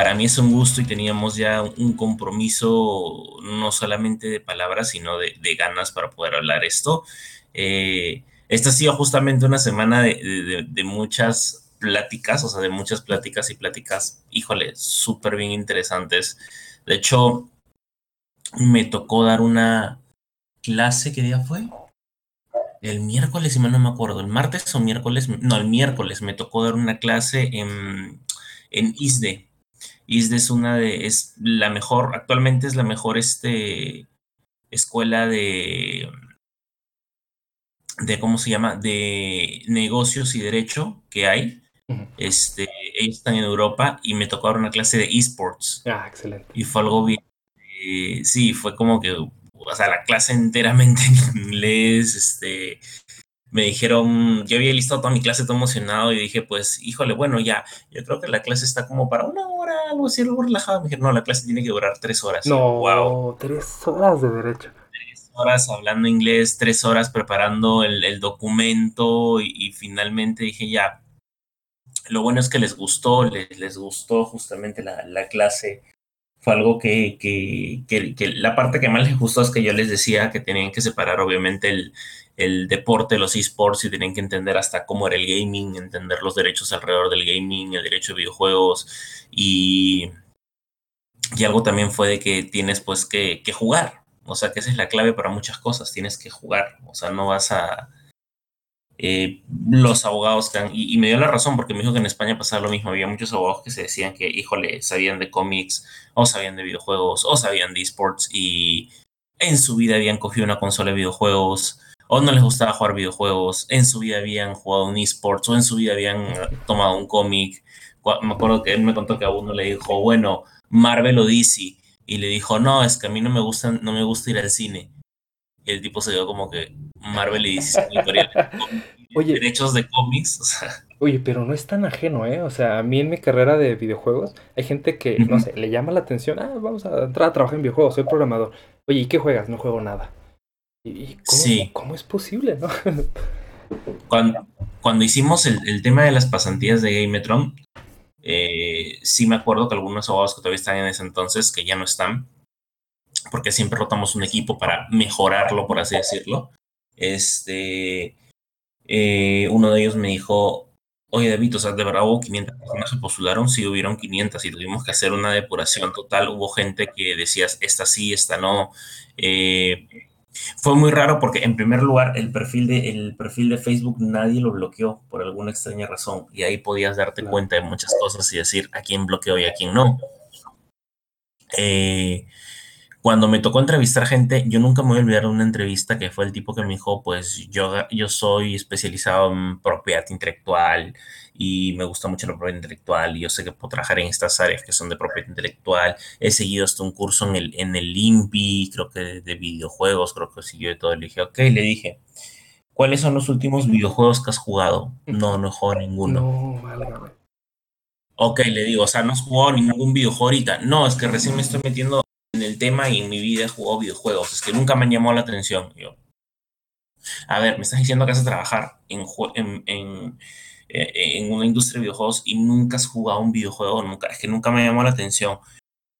para mí es un gusto y teníamos ya un compromiso no solamente de palabras, sino de, ganas para poder hablar esto. Eh, esta ha sido justamente una semana de, muchas pláticas, o sea, de muchas pláticas y pláticas, híjole, súper bien interesantes. De hecho, me tocó dar una clase, ¿qué día fue? El miércoles, si mal no me acuerdo, el martes o miércoles, no, el miércoles me tocó dar una clase en, en ISDE, ISDE es una de, es la mejor, actualmente es la mejor este, escuela de, de, ¿cómo se llama? De negocios y derecho que hay. Este, ellos están en Europa y me tocó dar una clase de esports. Ah, excelente. Y fue algo bien, eh, sí, fue como que, o sea, la clase enteramente en inglés, este, me dijeron, yo había listado toda mi clase todo emocionado y dije, pues, híjole, bueno, ya, yo creo que la clase está como para una hora, algo así, algo relajado. Me dijeron, no, la clase tiene que durar tres horas. No, wow. tres horas de derecho. Tres horas hablando inglés, tres horas preparando el, documento y, finalmente dije, ya, lo bueno es que les gustó, les, les gustó justamente la, la clase fue algo que, que, que, la parte que más les gustó es que yo les decía que tenían que separar obviamente el, el deporte, los esports y tienen que entender hasta cómo era el gaming, entender los derechos alrededor del gaming, el derecho de videojuegos y, y algo también fue de que tienes pues que, que jugar, o sea que esa es la clave para muchas cosas, tienes que jugar, o sea, no vas a... Eh, los abogados que y, y, me dio la razón porque me dijo que en España pasaba lo mismo, había muchos abogados que se decían que, híjole, sabían de cómics o sabían de videojuegos o sabían de esports y en su vida habían cogido una consola de videojuegos o no les gustaba jugar videojuegos, en su vida habían jugado un esports o en su vida habían tomado un cómic. Me acuerdo que él me contó que a uno le dijo, bueno, Marvel o DC, y le dijo, no, es que a mí no me gusta, no me gusta ir al cine. Y el tipo se dio como que Marvel y DC Oye, derechos de cómics, o sea. Oye, pero no es tan ajeno, ¿eh? O sea, a mí en mi carrera de videojuegos hay gente que, no sé, le llama la atención, ah, vamos a entrar a trabajar en videojuegos, soy programador. Oye, ¿y qué juegas? No juego nada. ¿Y cómo, sí. cómo es posible, no? Cuando, cuando hicimos el, el, tema de las pasantías de Gametron, eh, sí me acuerdo que algunos abogados que todavía están en ese entonces, que ya no están, porque siempre rotamos un equipo para mejorarlo, por así decirlo. Este, eh, uno de ellos me dijo, oye David, o sea, de verdad hubo 500 personas que postularon, sí hubieron 500 y tuvimos que hacer una depuración total. Hubo gente que decías, esta sí, esta no. Eh, fue muy raro porque en primer lugar el perfil de, el perfil de Facebook nadie lo bloqueó por alguna extraña razón y ahí podías darte cuenta de muchas cosas y decir a quién bloqueó y a quién no. Eh, cuando me tocó entrevistar gente, yo nunca me voy a olvidar de una entrevista que fue el tipo que me dijo, pues yo, yo soy especializado en propiedad intelectual y me gusta mucho la propiedad intelectual y yo sé que puedo trabajar en estas áreas que son de propiedad intelectual. He seguido hasta un curso en el, en el INPI, creo que de, videojuegos, creo que siguió de todo. Le dije, ok, le dije, ¿cuáles son los últimos videojuegos que has jugado? No, no he jugado ninguno. No, vale, Ok, le digo, o sea, no has jugado ningún videojuego ahorita. No, es que recién me estoy metiendo el tema y en mi vida he jugado videojuegos. Es que nunca me han llamado la atención. Yo, a ver, me estás diciendo que vas a trabajar en, en, eh, en, una industria de videojuegos y nunca has jugado un videojuego, nunca, es que nunca me llamó la atención.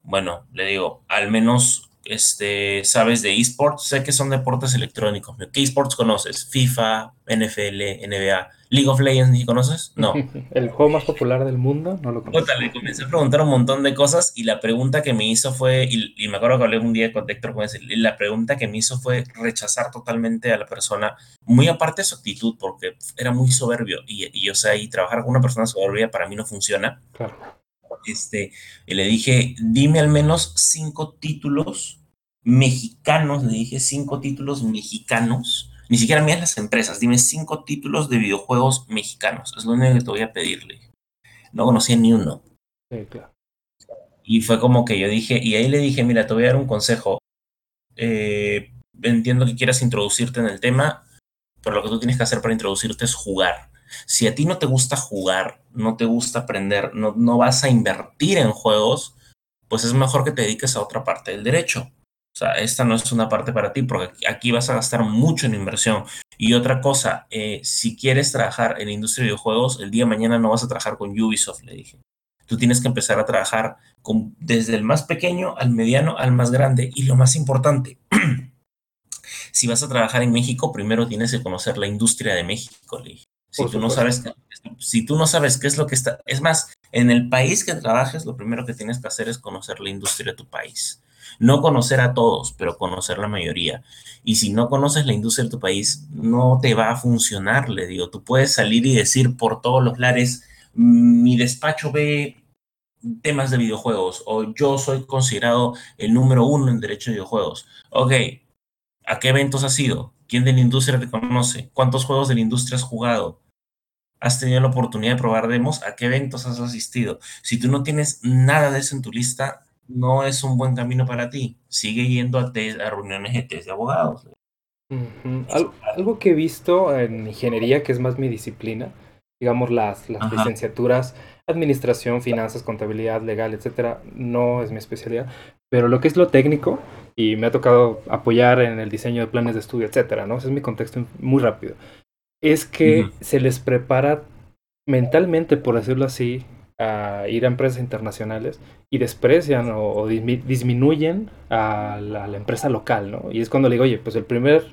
Bueno, le digo, al menos este, sabes de esports, sé que son deportes electrónicos. ¿Qué esports conoces? FIFA, NFL, NBA. League of Legends, ¿ni conoces? No. El juego más popular del mundo, no lo conozco. le comencé a preguntar un montón de cosas y la pregunta que me hizo fue, y, me acuerdo que hablé un día con Héctor y la pregunta que me hizo fue rechazar totalmente a la persona, muy aparte de su actitud, porque era muy soberbio y, y o sea, y trabajar con una persona soberbia para mí no funciona. Claro. Este, y le dije, dime al menos cinco títulos mexicanos, le dije cinco títulos mexicanos ni siquiera miras las empresas. Dime cinco títulos de videojuegos mexicanos. Es lo único que te voy a pedirle. No conocía ni uno. Sí, claro. Y fue como que yo dije, y ahí le dije, mira, te voy a dar un consejo. Eh, entiendo que quieras introducirte en el tema, pero lo que tú tienes que hacer para introducirte es jugar. Si a ti no te gusta jugar, no te gusta aprender, no, no vas a invertir en juegos, pues es mejor que te dediques a otra parte del derecho. O sea, esta no es una parte para ti porque aquí vas a gastar mucho en inversión. Y otra cosa, eh, si quieres trabajar en la industria de videojuegos, el día de mañana no vas a trabajar con Ubisoft, le dije. Tú tienes que empezar a trabajar con, desde el más pequeño al mediano al más grande. Y lo más importante, si vas a trabajar en México, primero tienes que conocer la industria de México. Si tú, no sabes, si tú no sabes qué es lo que está, es más, en el país que trabajes, lo primero que tienes que hacer es conocer la industria de tu país. No conocer a todos, pero conocer la mayoría. Y si no conoces la industria de tu país, no te va a funcionar, le digo. Tú puedes salir y decir por todos los lares, mi despacho ve temas de videojuegos o yo soy considerado el número uno en derecho de videojuegos. Ok, ¿a qué eventos has ido? ¿Quién de la industria te conoce? ¿Cuántos juegos de la industria has jugado? ¿Has tenido la oportunidad de probar demos? ¿A qué eventos has asistido? Si tú no tienes nada de eso en tu lista, no es un buen camino para ti. Sigue yendo a, a reuniones de test de abogados. algo, que he visto en ingeniería, que es más mi disciplina, digamos las, las licenciaturas, administración, finanzas, contabilidad, legal, etcétera, no es mi especialidad, pero lo que es lo técnico, y me ha tocado apoyar en el diseño de planes de estudio, etcétera, ¿no? Ese es mi contexto muy rápido. Es que se les prepara mentalmente, por decirlo así, a ir a empresas internacionales y desprecian o, disminuyen a la, empresa local, ¿no? Y es cuando le digo, oye, pues el primer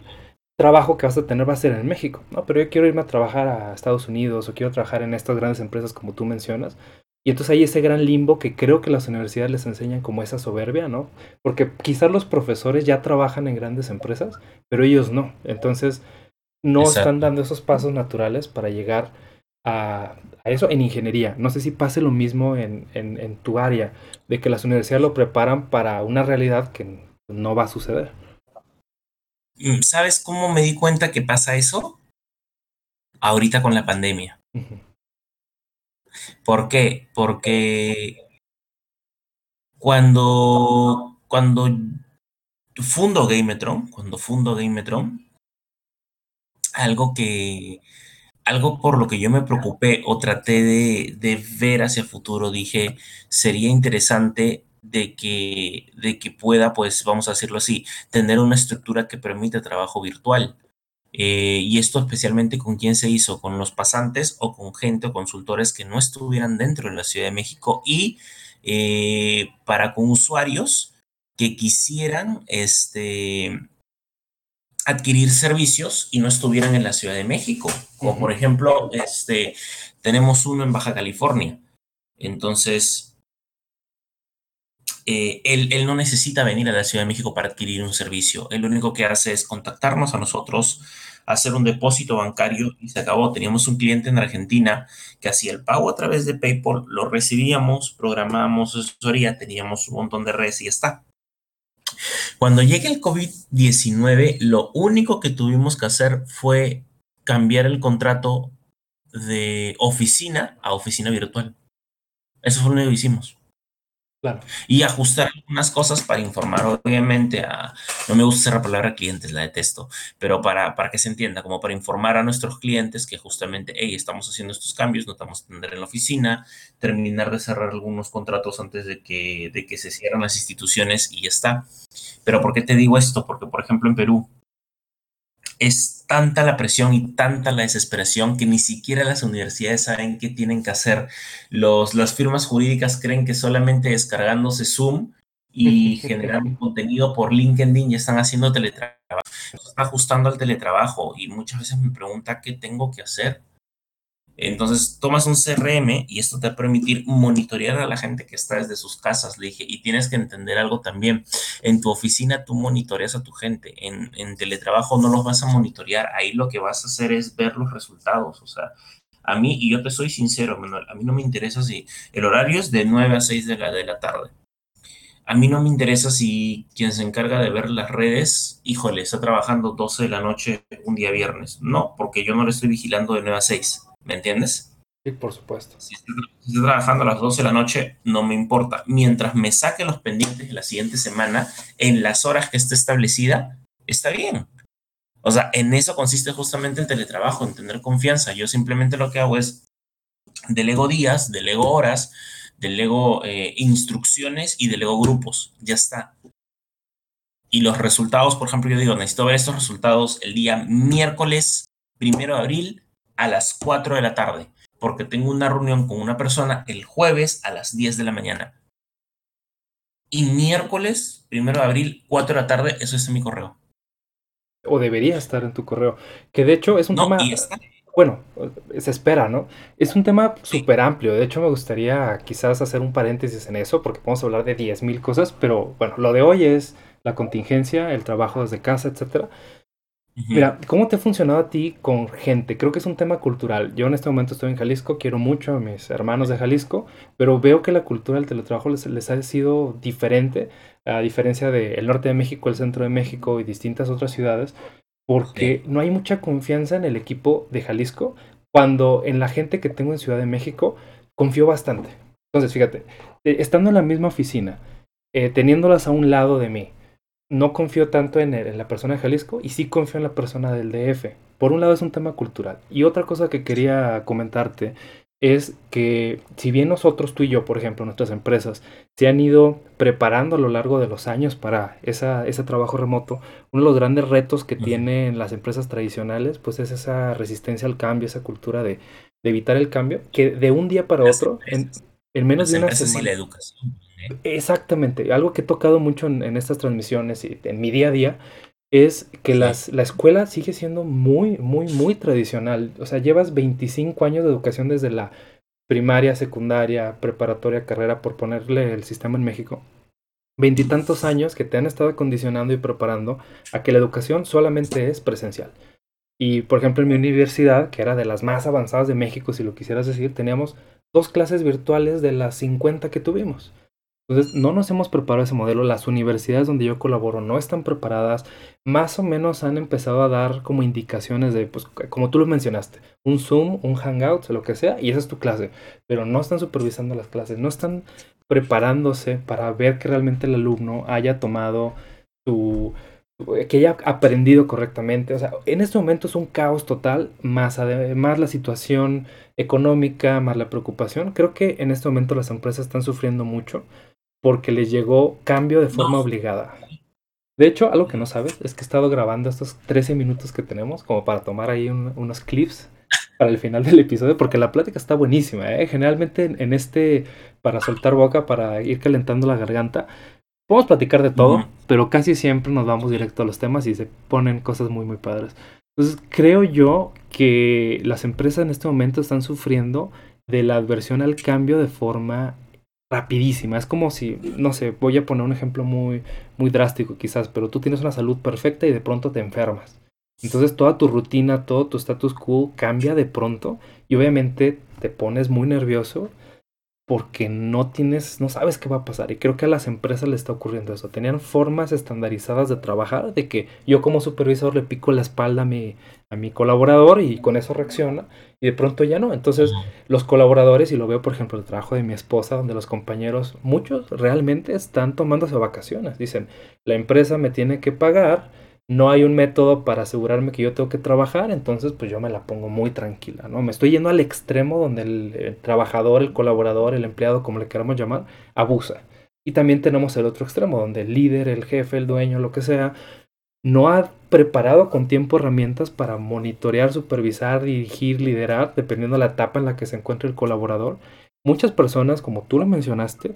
trabajo que vas a tener va a ser en México, ¿no? Pero yo quiero irme a trabajar a Estados Unidos o quiero trabajar en estas grandes empresas como tú mencionas. Y entonces hay ese gran limbo que creo que las universidades les enseñan como esa soberbia, ¿no? Porque quizás los profesores ya trabajan en grandes empresas, pero ellos no. Entonces no están dando esos pasos naturales para llegar a, eso en ingeniería. No sé si pase lo mismo en, en, tu área, de que las universidades lo preparan para una realidad que no va a suceder. Mm, ¿Sabes cómo me di cuenta que pasa eso? Ahorita con la pandemia. ¿Por qué? Porque cuando, cuando fundo Gametron, cuando fundo Gametron, algo que algo por lo que yo me preocupé o traté de, ver hacia el futuro, dije, sería interesante de que, de que pueda, pues vamos a decirlo así, tener una estructura que permite trabajo virtual. Eh, y esto especialmente con quién se hizo, con los pasantes o con gente o consultores que no estuvieran dentro de la Ciudad de México y eh, para con usuarios que quisieran este, adquirir servicios y no estuvieran en la Ciudad de México. Como por ejemplo, este, tenemos uno en Baja California. Entonces, eh, él, él, no necesita venir a la Ciudad de México para adquirir un servicio. Él lo único que hace es contactarnos a nosotros, hacer un depósito bancario y se acabó. Teníamos un cliente en Argentina que hacía el pago a través de PayPal, lo recibíamos, programábamos asesoría, teníamos un montón de redes y ya está. Cuando llegue el COVID-19, lo único que tuvimos que hacer fue cambiar el contrato de oficina a oficina virtual. Eso fue lo que hicimos. Y ajustar algunas cosas para informar, obviamente, a, no me gusta usar la palabra clientes, la detesto, pero para, para que se entienda, como para informar a nuestros clientes que justamente, hey, estamos haciendo estos cambios, no estamos tener en la oficina, terminar de cerrar algunos contratos antes de que, de que se cierren las instituciones y ya está. Pero ¿por qué te digo esto? Porque, por ejemplo, en Perú, es tanta la presión y tanta la desesperación que ni siquiera las universidades saben qué tienen que hacer. Los, las firmas jurídicas creen que solamente descargándose Zoom y generando contenido por LinkedIn ya están haciendo teletrabajo. Está ajustando al teletrabajo y muchas veces me pregunta qué tengo que hacer. Entonces tomas un CRM y esto te va a permitir monitorear a la gente que está desde sus casas, le dije, y tienes que entender algo también. En tu oficina tú monitoreas a tu gente, en, teletrabajo no los vas a monitorear, ahí lo que vas a hacer es ver los resultados, o sea, a mí, y yo te soy sincero, Manuel, a mí no me interesa si el horario es de 9 a 6 de la, de la tarde. A mí no me interesa si quien se encarga de ver las redes, híjole, está trabajando 12 de la noche un día viernes. No, porque yo no le estoy vigilando de 9 a 6. ¿Me entiendes? Sí, por supuesto. Si estoy, trabajando a las 12 de la noche, no me importa. Mientras me saque los pendientes de la siguiente semana, en las horas que esté establecida, está bien. O sea, en eso consiste justamente el teletrabajo, en tener confianza. Yo simplemente lo que hago es delego días, delego horas, delego eh, instrucciones y delego grupos. Ya está. Y los resultados, por ejemplo, yo digo, necesito ver estos resultados el día miércoles primero de abril a las 4 de la tarde. porque tengo una reunión con una persona el jueves a las 10 de la mañana. Y miércoles, primero de abril, 4 de la tarde, eso es en mi correo. O debería estar en tu correo. Que de hecho es un tema. Bueno, se espera, ¿no? Es un tema súper amplio. De hecho, me gustaría quizás hacer un paréntesis en eso, porque podemos hablar de 10.000 cosas, pero bueno, lo de hoy es la contingencia, el trabajo desde casa, etcétera. Mira, ¿cómo te ha funcionado a ti con gente? Creo que es un tema cultural. Yo en este momento estoy en Jalisco, quiero mucho a mis hermanos de Jalisco, pero veo que la cultura del teletrabajo les, ha sido diferente, a diferencia del norte de México, el centro de México y distintas otras ciudades, porque no hay mucha confianza en el equipo de Jalisco, cuando en la gente que tengo en Ciudad de México confío bastante. Entonces, fíjate, eh, estando en la misma oficina, eh, teniéndolas a un lado de mí, no confío tanto en, en, la persona de Jalisco y sí confío en la persona del DF. Por un lado es un tema cultural. Y otra cosa que quería comentarte es que si bien nosotros, tú y yo, por ejemplo, nuestras empresas, se han ido preparando a lo largo de los años para esa, ese trabajo remoto, uno de los grandes retos que tienen las empresas tradicionales, pues es esa resistencia al cambio, esa cultura de, de evitar el cambio, que de un día para otro, en, en, menos de una semana... La educación Exactamente, algo que he tocado mucho en, estas transmisiones y en mi día a día es que las, la escuela sigue siendo muy, muy, muy tradicional. O sea, llevas 25 años de educación desde la primaria, secundaria, preparatoria, carrera, por ponerle el sistema en México. Veintitantos años que te han estado condicionando y preparando a que la educación solamente es presencial. Y, por ejemplo, en mi universidad, que era de las más avanzadas de México, si lo quisieras decir, teníamos dos clases virtuales de las 50 que tuvimos. Entonces, no nos hemos preparado ese modelo. Las universidades donde yo colaboro no están preparadas. Más o menos han empezado a dar como indicaciones de, pues, como tú lo mencionaste, un Zoom, un Hangout, lo que sea, y esa es tu clase. Pero no están supervisando las clases, no están preparándose para ver que realmente el alumno haya tomado su, que haya aprendido correctamente. O sea, en este momento es un caos total, más además la situación económica, más la preocupación. Creo que en este momento las empresas están sufriendo mucho porque les llegó cambio de forma obligada. De hecho, algo que no sabes es que he estado grabando estos 13 minutos que tenemos como para tomar ahí unos clips para el final del episodio, porque la plática está buenísima. ¿eh? Generalmente en, este, para soltar boca, para ir calentando la garganta, podemos platicar de todo, pero casi siempre nos vamos directo a los temas y se ponen cosas muy, muy padres. Entonces, creo yo que las empresas en este momento están sufriendo de la adversión al cambio de forma rapidísima. Es como si, no sé, voy a poner un ejemplo muy, muy drástico quizás, pero tú tienes una salud perfecta y de pronto te enfermas. Entonces toda tu rutina, todo tu status quo cambia de pronto y obviamente te pones muy nervioso porque no tienes, no sabes qué va a pasar. Y creo que a las empresas les está ocurriendo eso. Tenían formas estandarizadas de trabajar, de que yo como supervisor le pico la espalda a mi, a mi colaborador y con eso reacciona. Y de pronto ya no. Entonces los colaboradores, y lo veo por ejemplo el trabajo de mi esposa, donde los compañeros, muchos realmente están tomándose vacaciones. Dicen, la empresa me tiene que pagar no hay un método para asegurarme que yo tengo que trabajar, entonces pues yo me la pongo muy tranquila, ¿no? Me estoy yendo al extremo donde el, trabajador, el colaborador, el empleado, como le queramos llamar, abusa. Y también tenemos el otro extremo, donde el líder, el jefe, el dueño, lo que sea, no ha preparado con tiempo herramientas para monitorear, supervisar, dirigir, liderar, dependiendo de la etapa en la que se encuentre el colaborador. Muchas personas, como tú lo mencionaste,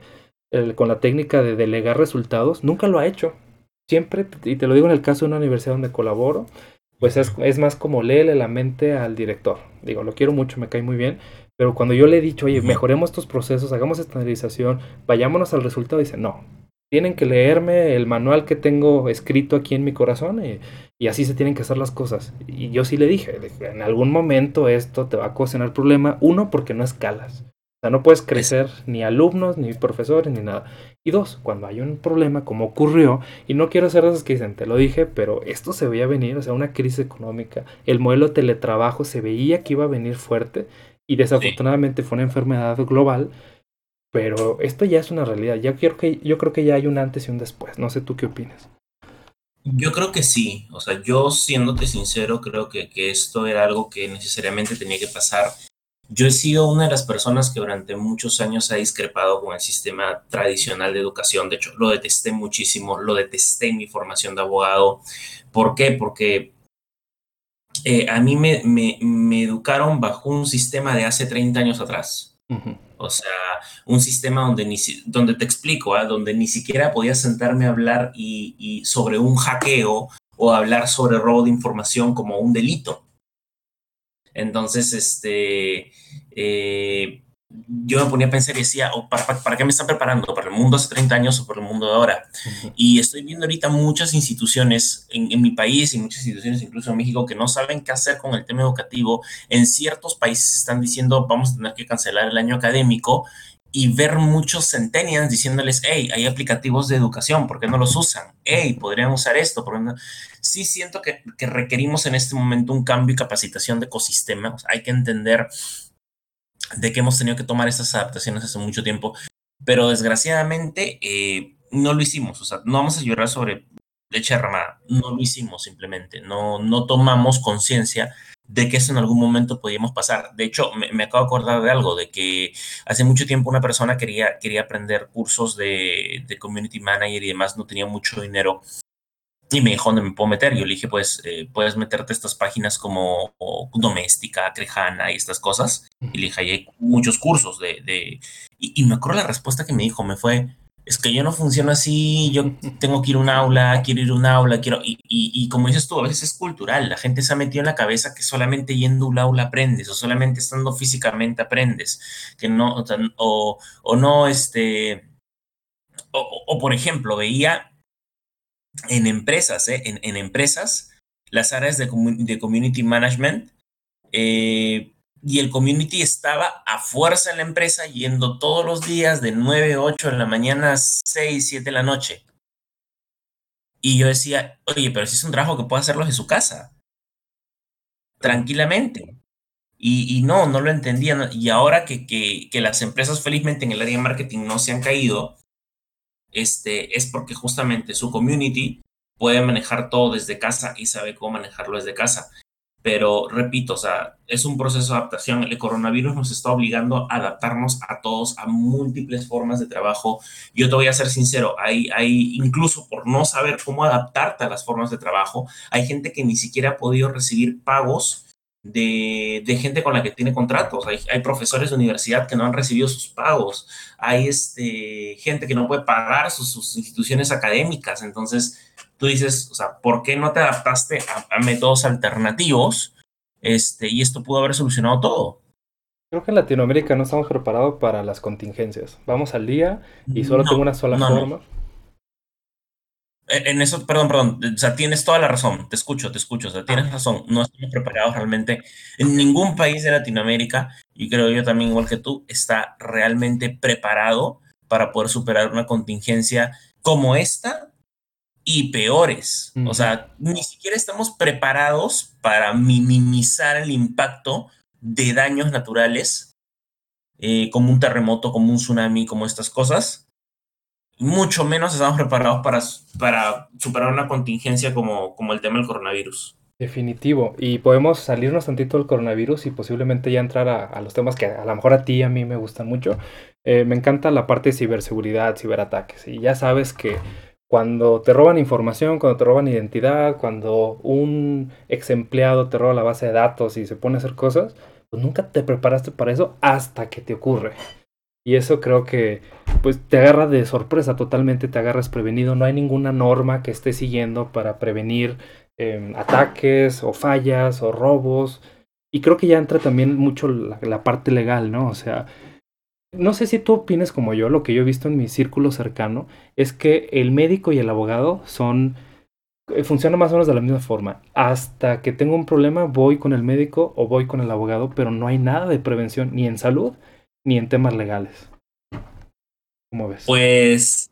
con la técnica de delegar resultados, nunca lo ha hecho siempre, y te lo digo en el caso de una universidad donde colaboro, pues es, es más como léele la mente al director. Digo, lo quiero mucho, me cae muy bien, pero cuando yo le he dicho, oye, mejoremos estos procesos, hagamos estandarización, vayámonos al resultado, dice, no, tienen que leerme el manual que tengo escrito aquí en mi corazón y, y, así se tienen que hacer las cosas. Y yo sí le dije, en algún momento esto te va a ocasionar problema, uno, porque no escalas. O sea, no puedes crecer ni alumnos, ni profesores, ni nada. Y dos, cuando hay un problema como ocurrió, y no quiero hacer esas que dicen, te lo dije, pero esto se veía venir, o sea, una crisis económica, el modelo de teletrabajo se veía que iba a venir fuerte, y desafortunadamente fue una enfermedad global, pero esto ya es una realidad. Ya quiero que, yo creo que ya hay un antes y un después. No sé tú qué opinas. Yo creo que sí, o sea, yo siéndote sincero, creo que, que esto era algo que necesariamente tenía que pasar yo he sido una de las personas que durante muchos años ha discrepado con el sistema tradicional de educación. De hecho, lo detesté muchísimo, lo detesté en mi formación de abogado. ¿Por qué? Porque eh, a mí me, me, educaron bajo un sistema de hace 30 años atrás. O sea, un sistema donde, ni, donde te explico, ¿ah? donde ni siquiera podía sentarme a hablar y, sobre un hackeo o hablar sobre robo de información como un delito. Entonces, este, eh, yo me ponía a pensar y decía, oh, ¿para, qué me están preparando? ¿Para el mundo hace 30 años o para el mundo de ahora? Y estoy viendo ahorita muchas instituciones en, mi país y muchas instituciones incluso en México que no saben qué hacer con el tema educativo. En ciertos países están diciendo, vamos a tener que cancelar el año académico y ver muchos centennials diciéndoles, hey, hay aplicativos de educación, ¿por qué no los usan? Hey, podrían usar esto. ¿por Sí siento que, que requerimos en este momento un cambio y capacitación de ecosistemas. hay que entender de que hemos tenido que tomar estas adaptaciones hace mucho tiempo, pero desgraciadamente eh, no lo hicimos, o sea, no vamos a llorar sobre leche derramada, no lo hicimos simplemente, no, no tomamos conciencia de que eso en algún momento podíamos pasar. De hecho, me, acabo de acordar de algo, de que hace mucho tiempo una persona quería, quería aprender cursos de, de community manager y demás, no tenía mucho dinero y me dijo dónde me puedo meter. Yo le dije, pues eh, puedes meterte a estas páginas como Doméstica, Crejana y estas cosas. Y le dije, hay muchos cursos de... de... Y, me acuerdo la respuesta que me dijo, me fue, es que yo no funciono así, yo tengo que ir a un aula, quiero ir a un aula, quiero... Y, y, como dices tú, a veces es cultural, la gente se ha metido en la cabeza que solamente yendo a un aula aprendes, o solamente estando físicamente aprendes, que no, o, o no, este... O, o por ejemplo, veía en empresas, ¿eh? en, empresas, las áreas de, community management, eh, y el community estaba a fuerza en la empresa yendo todos los días de 9, 8 en la mañana, 6, 7 de la noche. Y yo decía, oye, pero si es un trabajo que puede hacerlo en su casa, tranquilamente. Y, no, no lo entendían. Y ahora que, que, que, las empresas felizmente en el área de marketing no se han caído, este, es porque justamente su community puede manejar todo desde casa y sabe cómo manejarlo desde casa. Pero repito, es un proceso de adaptación. El coronavirus nos está obligando a adaptarnos a todos, a múltiples formas de trabajo. Yo te voy a ser sincero, hay incluso por no saber cómo adaptarte a las formas de trabajo, hay gente que ni siquiera ha podido recibir pagos de, de, gente con la que tiene contratos. Hay, hay, profesores de universidad que no han recibido sus pagos. Hay este, gente que no puede pagar sus, sus, instituciones académicas. Entonces, tú dices, o sea, ¿por qué no te adaptaste a, métodos alternativos? Este, y esto pudo haber solucionado todo. Creo que en Latinoamérica no estamos preparados para las contingencias. Vamos al día y solo tengo una sola forma. En eso, perdón, perdón, o sea, tienes toda la razón, te escucho, te escucho, o sea, tienes razón, no estamos preparados realmente en ningún país de Latinoamérica, y creo yo también, igual que tú, está realmente preparado para poder superar una contingencia como esta y peores. O sea, ni siquiera estamos preparados para minimizar el impacto de daños naturales, eh, como un terremoto, como un tsunami, como estas cosas, mucho menos estamos preparados para, para superar una contingencia como, como el tema del coronavirus. Definitivo. Y podemos salirnos tantito del coronavirus y posiblemente ya entrar a, los temas que a lo mejor a ti y a mí me gustan mucho. Eh, me encanta la parte de ciberseguridad, ciberataques. Y ya sabes que cuando te roban información, cuando te roban identidad, cuando un ex empleado te roba la base de datos y se pone a hacer cosas, pues nunca te preparaste para eso hasta que te ocurre. Y eso creo que pues te agarra de sorpresa totalmente, te agarras prevenido. No hay ninguna norma que esté siguiendo para prevenir em, ataques o fallas o robos. Y creo que ya entra también mucho la, parte legal, ¿no? O sea, no sé si tú opinas como yo, lo que yo he visto en mi círculo cercano es que el médico y el abogado son eh, funcionan más o menos de la misma forma. Hasta que tengo un problema voy con el médico o voy con el abogado, pero no hay nada de prevención ni en salud ni en temas legales. ¿Cómo ves? Pues.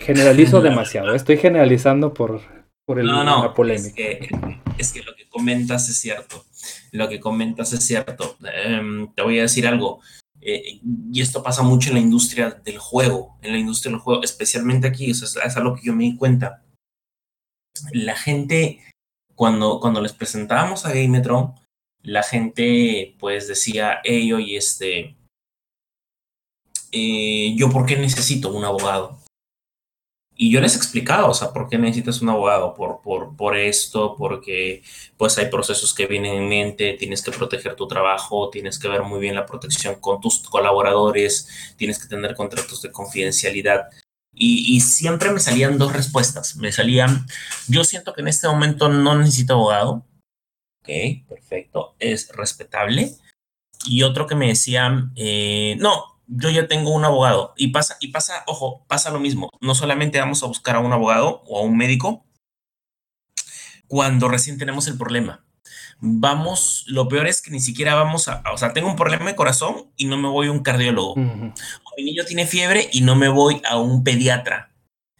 Generalizo demasiado. Estoy generalizando por, por el, no, no, la polémica. Es que, lo que comentas es cierto. Lo que comentas es cierto. Em, te voy a decir algo. Eh, y esto pasa mucho en la industria del juego. En la industria del juego, especialmente aquí. Eso es, es algo que yo me di cuenta. La gente, cuando, cuando les presentábamos a Gametron, la gente pues decía, hey, oye, este eh, yo por qué necesito un abogado. Y yo les he explicado, o sea, por qué necesitas un abogado, por, por, por esto, porque pues hay procesos que vienen en mente, tienes que proteger tu trabajo, tienes que ver muy bien la protección con tus colaboradores, tienes que tener contratos de confidencialidad. Y, y siempre me salían dos respuestas. Me salían, yo siento que en este momento no necesito abogado. Ok, perfecto, es respetable. Y otro que me decían, eh, no, yo ya tengo un abogado y pasa, y pasa, ojo, pasa lo mismo. No solamente vamos a buscar a un abogado o a un médico cuando recién tenemos el problema. Vamos, lo peor es que ni siquiera vamos a, o sea, tengo un problema de corazón y no me voy a un cardiólogo. mi niño tiene fiebre y no me voy a un pediatra.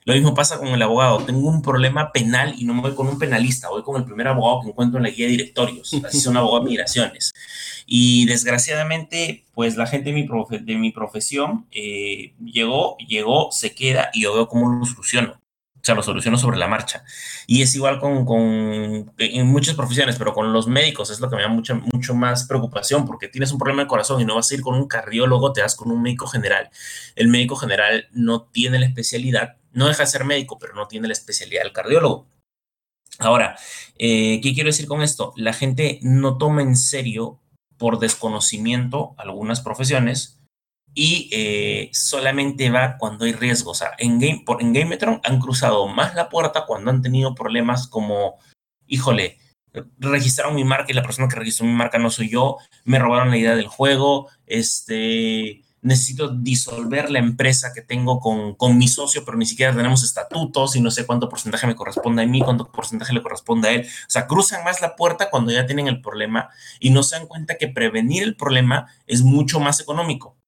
Lo mismo pasa con el abogado. Tengo un problema penal y no me voy con un penalista, voy con el primer abogado que encuentro en la guía de directorios. Así son abogados de migraciones. Y desgraciadamente, pues la gente de mi, profesión eh, llegó, llegó, se queda y yo veo cómo lo soluciono. Sea, lo soluciono sobre la marcha. Y es igual con, con, en muchas profesiones, pero con los médicos es lo que me da mucha, mucho más preocupación, porque tienes un problema de corazón y no vas a ir con un cardiólogo, te vas con un médico general. El médico general no tiene la especialidad no deja de ser médico, pero no tiene la especialidad del cardiólogo. Ahora, eh, ¿qué quiero decir con esto? La gente no toma en serio por desconocimiento algunas profesiones y eh, solamente va cuando hay riesgo. O sea, en, Game, por, en Gametron han cruzado más la puerta cuando han tenido problemas como, híjole, registraron mi marca y la persona que registró mi marca no soy yo, me robaron la idea del juego, este, necesito disolver la empresa que tengo con, con, mi socio, pero ni siquiera tenemos estatutos y no sé cuánto porcentaje me corresponde a mí, cuánto porcentaje le corresponde a él. O sea, cruzan más la puerta cuando ya tienen el problema y no se dan cuenta que prevenir el problema es mucho más económico.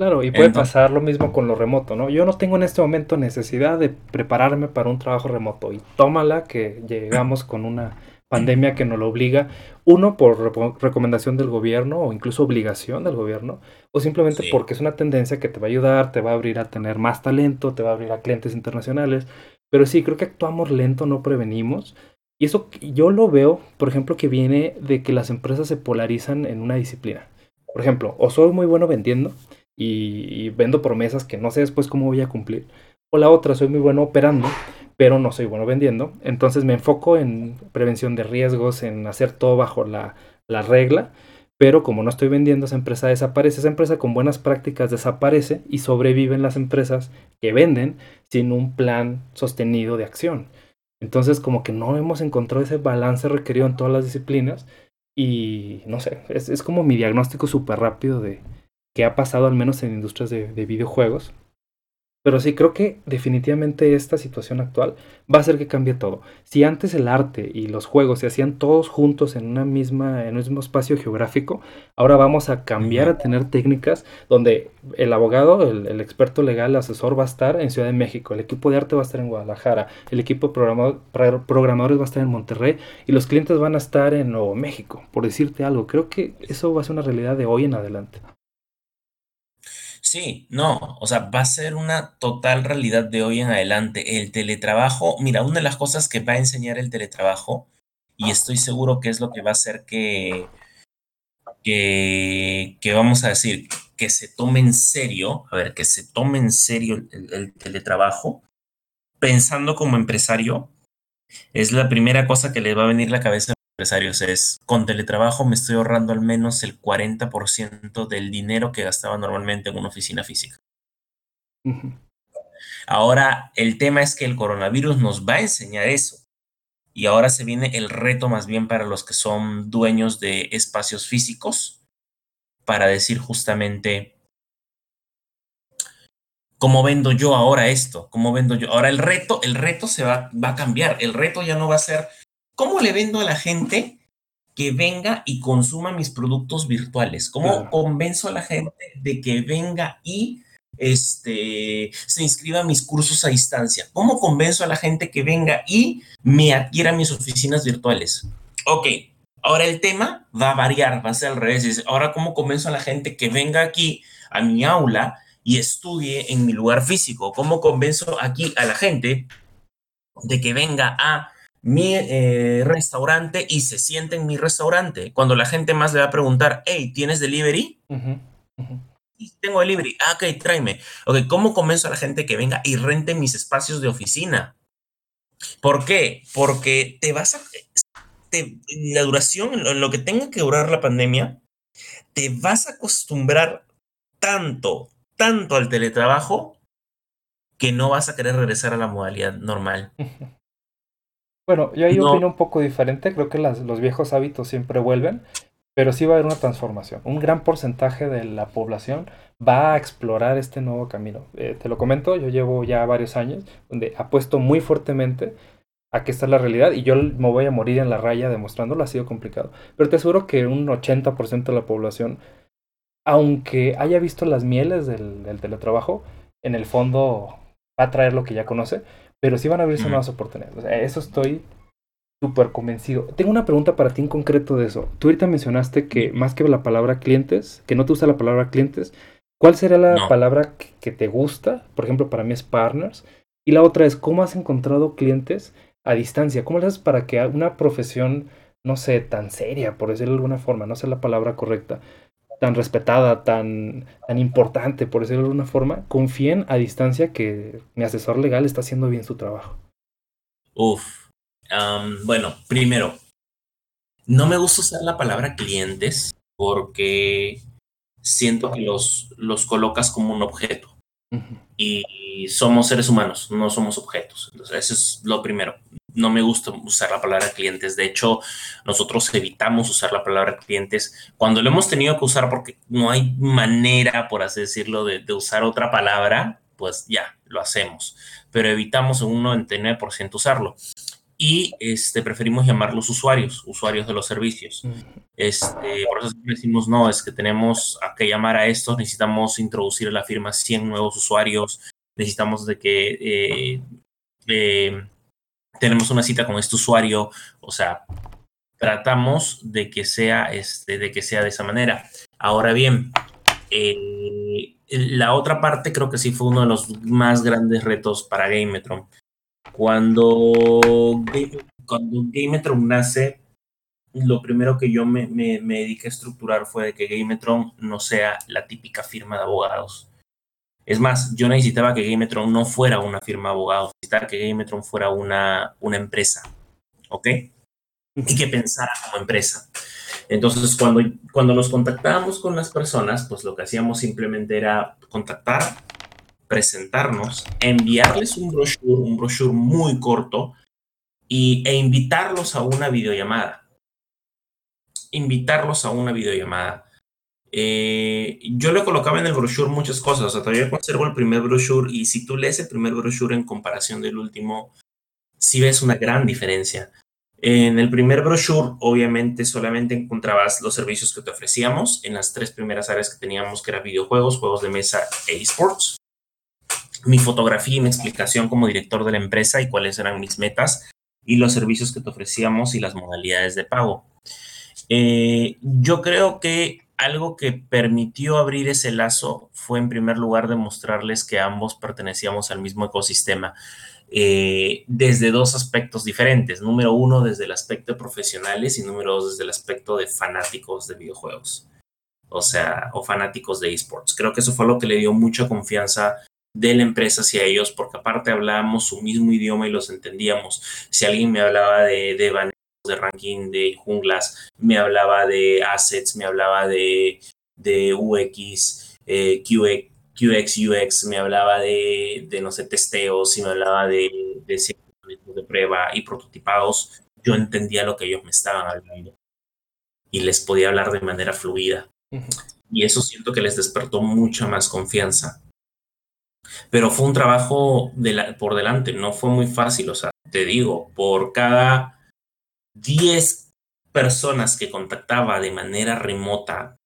Claro, y puede pasar lo mismo con lo remoto, ¿no? Yo no tengo en este momento necesidad de prepararme para un trabajo remoto y tómala que llegamos con una pandemia que nos lo obliga, uno por recomendación del gobierno o incluso obligación del gobierno, o simplemente porque es una tendencia que te va a ayudar, te va a abrir a tener más talento, te va a abrir a clientes internacionales. Pero sí, creo que actuamos lento, no prevenimos. Y eso yo lo veo, por ejemplo, que viene de que las empresas se polarizan en una disciplina. Por ejemplo, o soy muy bueno vendiendo y, vendo promesas que no sé después cómo voy a cumplir. O la otra, soy muy bueno operando pero no soy bueno vendiendo. Entonces me enfoco en prevención de riesgos, en hacer todo bajo la, regla, pero como no estoy vendiendo, esa empresa desaparece. Esa empresa con buenas prácticas desaparece y sobreviven las empresas que venden sin un plan sostenido de acción. Entonces como que no hemos encontrado ese balance requerido en todas las disciplinas y no sé, es, como mi diagnóstico súper rápido de ha pasado al menos en industrias de videojuegos pero sí, creo que definitivamente esta situación actual va a hacer que cambie todo. Si antes el arte y los juegos se hacían todos juntos en una misma, en un mismo espacio geográfico, ahora vamos a cambiar a tener técnicas donde el abogado, el, experto legal, el asesor va a estar en Ciudad de México, el equipo de arte va a estar en Guadalajara, el equipo de programadores va a estar en Monterrey y los clientes van a estar en Nuevo México, por decirte algo. Creo que eso va a ser una realidad de hoy en adelante. Sí, no, o sea, va a ser una total realidad de hoy en adelante. El teletrabajo, mira, una de las cosas que va a enseñar el teletrabajo, y estoy seguro que es lo que va a hacer que, que, que vamos a decir, que se tome en serio, a ver, que se tome en serio el, el teletrabajo, pensando como empresario, es la primera cosa que le va a venir a la cabeza empresarios es, con teletrabajo me estoy ahorrando al menos el 40% del dinero que gastaba normalmente en una oficina física. Ahora, el tema es que el coronavirus nos va a enseñar eso. Y ahora se viene el reto más bien para los que son dueños de espacios físicos, para decir justamente, ¿cómo vendo yo ahora esto? ¿Cómo vendo yo? Ahora el reto, el reto se va, va a cambiar. El reto ya no va a ser ¿Cómo le vendo a la gente que venga y consuma mis productos virtuales? ¿Cómo convenzo a la gente de que venga y este, se inscriba a mis cursos a distancia? ¿Cómo convenzo a la gente que venga y me adquiera mis oficinas virtuales? Ok, ahora el tema va a variar, va a ser al revés. Ahora, ¿cómo convenzo a la gente que venga aquí a mi aula y estudie en mi lugar físico? ¿Cómo convenzo aquí a la gente de que venga a mi eh, restaurante y se siente en mi restaurante. Cuando la gente más le va a preguntar, hey, ¿tienes delivery? tengo delivery. Ah, ok, tráeme. Ok, ¿cómo convenzo a la gente que venga y rente mis espacios de oficina? ¿Por qué? Porque te vas a... la duración, lo que tenga que durar la pandemia, te vas a acostumbrar tanto, tanto al teletrabajo que no vas a querer regresar a la modalidad normal. Bueno, yo ahí opino un poco diferente. Creo que los viejos hábitos siempre vuelven, pero sí va a haber una transformación. Un gran porcentaje de la población va a explorar este nuevo camino. Eh, te lo comento, yo llevo ya varios años donde apuesto muy fuertemente a que esta es la realidad y yo me voy a morir en la raya demostrándolo, ha sido complicado. Pero te aseguro que un 80% de la población, aunque haya visto las mieles del, teletrabajo, en el fondo va a traer lo que ya conoce, pero sí van a abrirse nuevas oportunidades. O sea, eso estoy súper convencido. Tengo una pregunta para ti en concreto de eso. Tú ahorita mencionaste que más que la palabra clientes, que no te gusta la palabra clientes, ¿cuál sería la palabra que te gusta? Por ejemplo, para mí es partners. Y la otra es, ¿cómo has encontrado clientes a distancia? ¿Cómo le haces para que una profesión, no sé, tan seria, por decirlo de alguna forma, no sé la palabra correcta, tan respetada, tan, tan importante, por decirlo de alguna forma, confíen a distancia que mi asesor legal está haciendo bien su trabajo? Uf, bueno, primero, no me gusta usar la palabra clientes porque siento que los, los colocas como un objeto. Y somos seres humanos, no somos objetos. Entonces, eso es lo primero. No me gusta usar la palabra clientes. De hecho, nosotros evitamos usar la palabra clientes cuando lo hemos tenido que usar porque no hay manera, por así decirlo, de, de usar otra palabra, pues ya, lo hacemos. Pero evitamos en un 99% usarlo y este, preferimos llamarlos usuarios, usuarios de los servicios. Este, por eso decimos, no, es que tenemos a que llamar a estos, necesitamos introducir a la firma 100 nuevos usuarios, necesitamos de que eh, eh, tenemos una cita con este usuario, o sea, tratamos de que sea, este, de, que sea de esa manera. Ahora bien, eh, la otra parte creo que sí fue uno de los más grandes retos para Gametron cuando, Gametron nace, lo primero que yo me, me, me, dediqué a estructurar fue de que Gametron no sea la típica firma de abogados. Es más, yo necesitaba que Gametron no fuera una firma de abogados, necesitaba que Gametron fuera una, una empresa, ¿ok? Y que pensara como empresa. Entonces, cuando, cuando nos contactábamos con las personas, pues lo que hacíamos simplemente era contactar, presentarnos, enviarles un brochure, un brochure muy corto y, e invitarlos a una videollamada. Invitarlos a una videollamada. Eh, yo le colocaba en el brochure muchas cosas, o sea, todavía conservo el primer brochure y si tú lees el primer brochure en comparación del último, sí ves una gran diferencia. En el primer brochure, obviamente, solamente encontrabas los servicios que te ofrecíamos en las tres primeras áreas que teníamos, que eran videojuegos, juegos de mesa e esports mi fotografía y mi explicación como director de la empresa y cuáles eran mis metas y los servicios que te ofrecíamos y las modalidades de pago. Eh, yo creo que algo que permitió abrir ese lazo fue en primer lugar demostrarles que ambos pertenecíamos al mismo ecosistema eh, desde dos aspectos diferentes. Número uno, desde el aspecto de profesionales y número dos, desde el aspecto de fanáticos de videojuegos. O sea, o fanáticos de esports. Creo que eso fue lo que le dio mucha confianza de la empresa hacia ellos, porque aparte hablábamos su mismo idioma y los entendíamos. Si alguien me hablaba de, de de ranking de junglas, me hablaba de assets, me hablaba de, de UX, eh, QX, UX, me hablaba de, de, no sé, testeos, y me hablaba de, de de prueba y prototipados, yo entendía lo que ellos me estaban hablando y les podía hablar de manera fluida. Y eso siento que les despertó mucha más confianza. Pero fue un trabajo de por delante, no fue muy fácil, o sea, te digo, por cada 10 personas que contactaba de manera remota,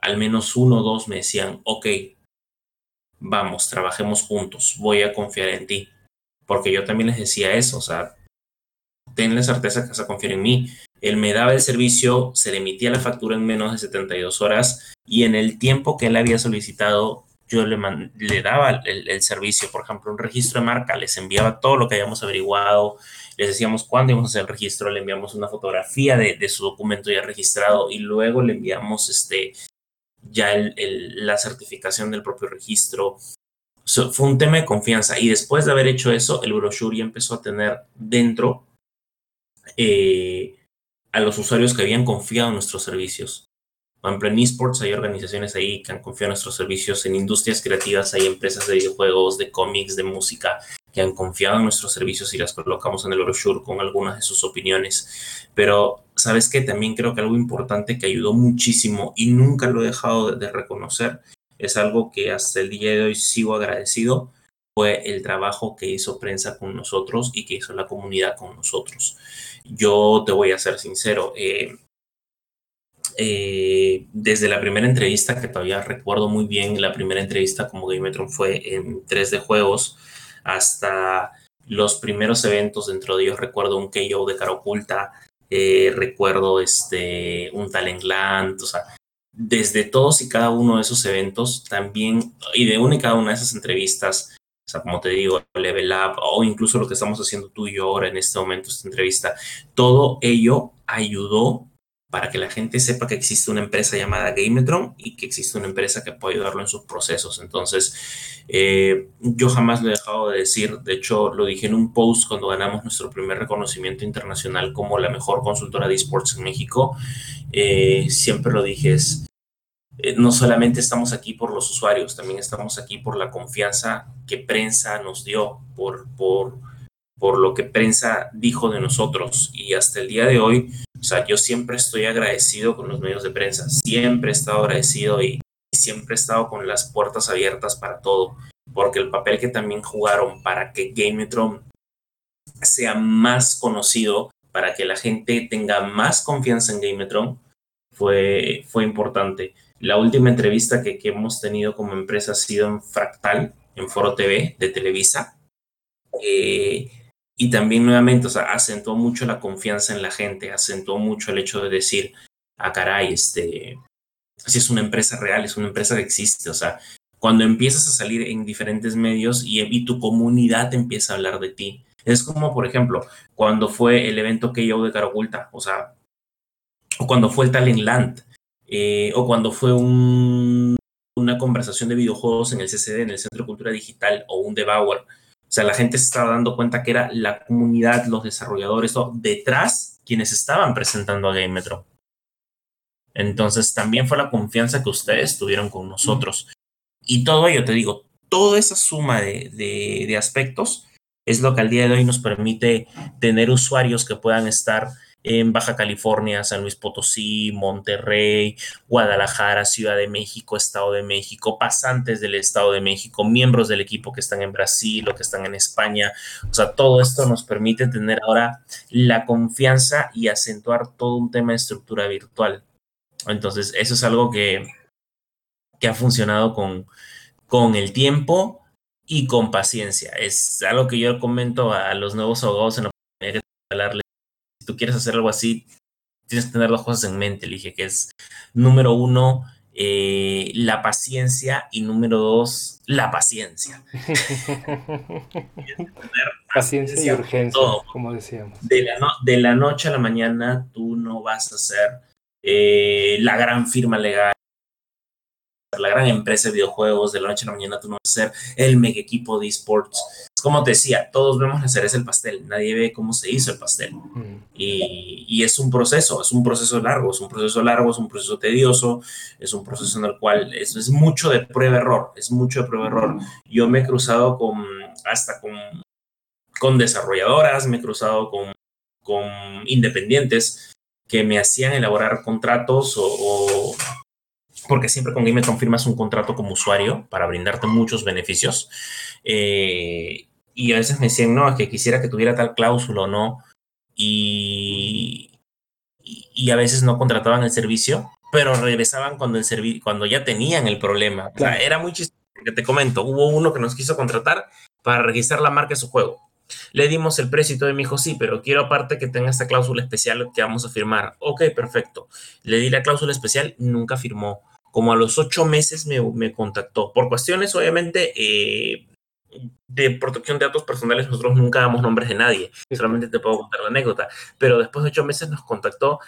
al menos uno o dos me decían, ok, vamos, trabajemos juntos, voy a confiar en ti. Porque yo también les decía eso, o sea, ten la certeza que vas a confiar en mí. Él me daba el servicio, se le emitía la factura en menos de 72 horas y en el tiempo que él había solicitado yo le, le daba el, servicio, por ejemplo, un registro de marca, les enviaba todo lo que habíamos averiguado, les decíamos cuándo íbamos a hacer el registro, le enviamos una fotografía de, su documento ya registrado y luego le enviamos este, ya la certificación del propio registro. fue un tema de confianza y después de haber hecho eso, el brochure ya empezó a tener dentro eh, a los usuarios que habían confiado en nuestros servicios. Por ejemplo, en esports hay organizaciones ahí que han confiado en nuestros servicios, en industrias creativas hay empresas de videojuegos, de cómics, de música, que han confiado en nuestros servicios y las colocamos en el brochure con algunas de sus opiniones. Pero, ¿sabes qué? También creo que algo importante que ayudó muchísimo y nunca lo he dejado de reconocer, es algo que hasta el día de hoy sigo agradecido, fue el trabajo que hizo prensa con nosotros y que hizo la comunidad con nosotros. Yo te voy a ser sincero, eh, eh, desde la primera entrevista, que todavía recuerdo muy bien, la primera entrevista como Gametron fue en 3D Juegos, hasta los primeros eventos, dentro de ellos. Recuerdo un KO de cara oculta, eh, recuerdo este, un Talentland, o sea, desde todos y cada uno de esos eventos también, y de una y cada una de esas entrevistas, o sea, como te digo, Level Up, o incluso lo que estamos haciendo tú y yo ahora en este momento, esta entrevista, todo ello ayudó para que la gente sepa que existe una empresa llamada Gametron y que existe una empresa que puede ayudarlo en sus procesos. Entonces, eh, yo jamás lo he dejado de decir, de hecho lo dije en un post cuando ganamos nuestro primer reconocimiento internacional como la mejor consultora de esports en México, eh, siempre lo dije, eh, no solamente estamos aquí por los usuarios, también estamos aquí por la confianza que prensa nos dio, por, por, por lo que prensa dijo de nosotros. Y hasta el día de hoy o sea, yo siempre estoy agradecido con los medios de prensa, siempre he estado agradecido y siempre he estado con las puertas abiertas para todo, porque el papel que también jugaron para que Gametron sea más conocido, para que la gente tenga más confianza en Gametron, fue, fue importante. La última entrevista que, que hemos tenido como empresa ha sido en Fractal, en Foro TV de Televisa. Eh, y también nuevamente, o sea, acentuó mucho la confianza en la gente, acentuó mucho el hecho de decir, ah, caray, este, si es una empresa real, es una empresa que existe, o sea, cuando empiezas a salir en diferentes medios y, tu comunidad empieza a hablar de ti. Es como, por ejemplo, cuando fue el evento que yo de Caragulta, o sea, o cuando fue el Talent Land, eh, o cuando fue un, una conversación de videojuegos en el CCD, en el Centro de Cultura Digital, o un Devour sea, la gente se estaba dando cuenta que era la comunidad, los desarrolladores, detrás quienes estaban presentando a Game Metro. Entonces, también fue la confianza que ustedes tuvieron con nosotros. Y todo ello, te digo, toda esa suma de, de aspectos es lo que al día de hoy nos permite tener usuarios que puedan estar en Baja California, San Luis Potosí, Monterrey, Guadalajara, Ciudad de México, Estado de México, pasantes del Estado de México, miembros del equipo que están en Brasil o que están en España. O sea, todo esto nos permite tener ahora la confianza y acentuar todo un tema de estructura virtual. Entonces, eso es algo que, que ha funcionado con, con el tiempo y con paciencia. Es algo que yo comento a los nuevos abogados en la oportunidad tú quieres hacer algo así, tienes que tener dos cosas en mente, le dije, que es número uno, eh, la paciencia y número dos, la paciencia. paciencia y urgencia, como decíamos. De la, de la, noche a la mañana tú no vas a ser eh, la gran firma legal, la gran empresa de videojuegos, de la noche a la mañana tú no vas a ser el mega equipo de esports como te decía, todos vemos la cereza el pastel, nadie ve cómo se hizo el pastel. Mm. Y, es un proceso, es un proceso largo, es un proceso largo, es un proceso tedioso, es un proceso en el cual es, es mucho de prueba-error, es mucho de prueba-error. Yo me he cruzado con, hasta con, con desarrolladoras, me he cruzado con, con independientes que me hacían elaborar contratos o, porque siempre con Game confirmas un contrato como usuario para brindarte muchos beneficios. Eh, y a veces me decían, no, es que quisiera que tuviera tal cláusula o no, y, y, a veces no contrataban el servicio, pero regresaban cuando, el cuando ya tenían el problema. O sea, era muy chistoso, porque te comento, hubo uno que nos quiso contratar para registrar la marca de su juego. Le dimos el precio y todo y me dijo, sí, pero quiero aparte que tenga esta cláusula especial que vamos a firmar. Ok, perfecto. Le di la cláusula especial, nunca firmó. Como a los ocho meses me, me contactó. Por cuestiones, obviamente, eh, de protección de datos personales nosotros nunca damos nombres de nadie, solamente te puedo contar la anécdota, pero después de ocho meses nos contactó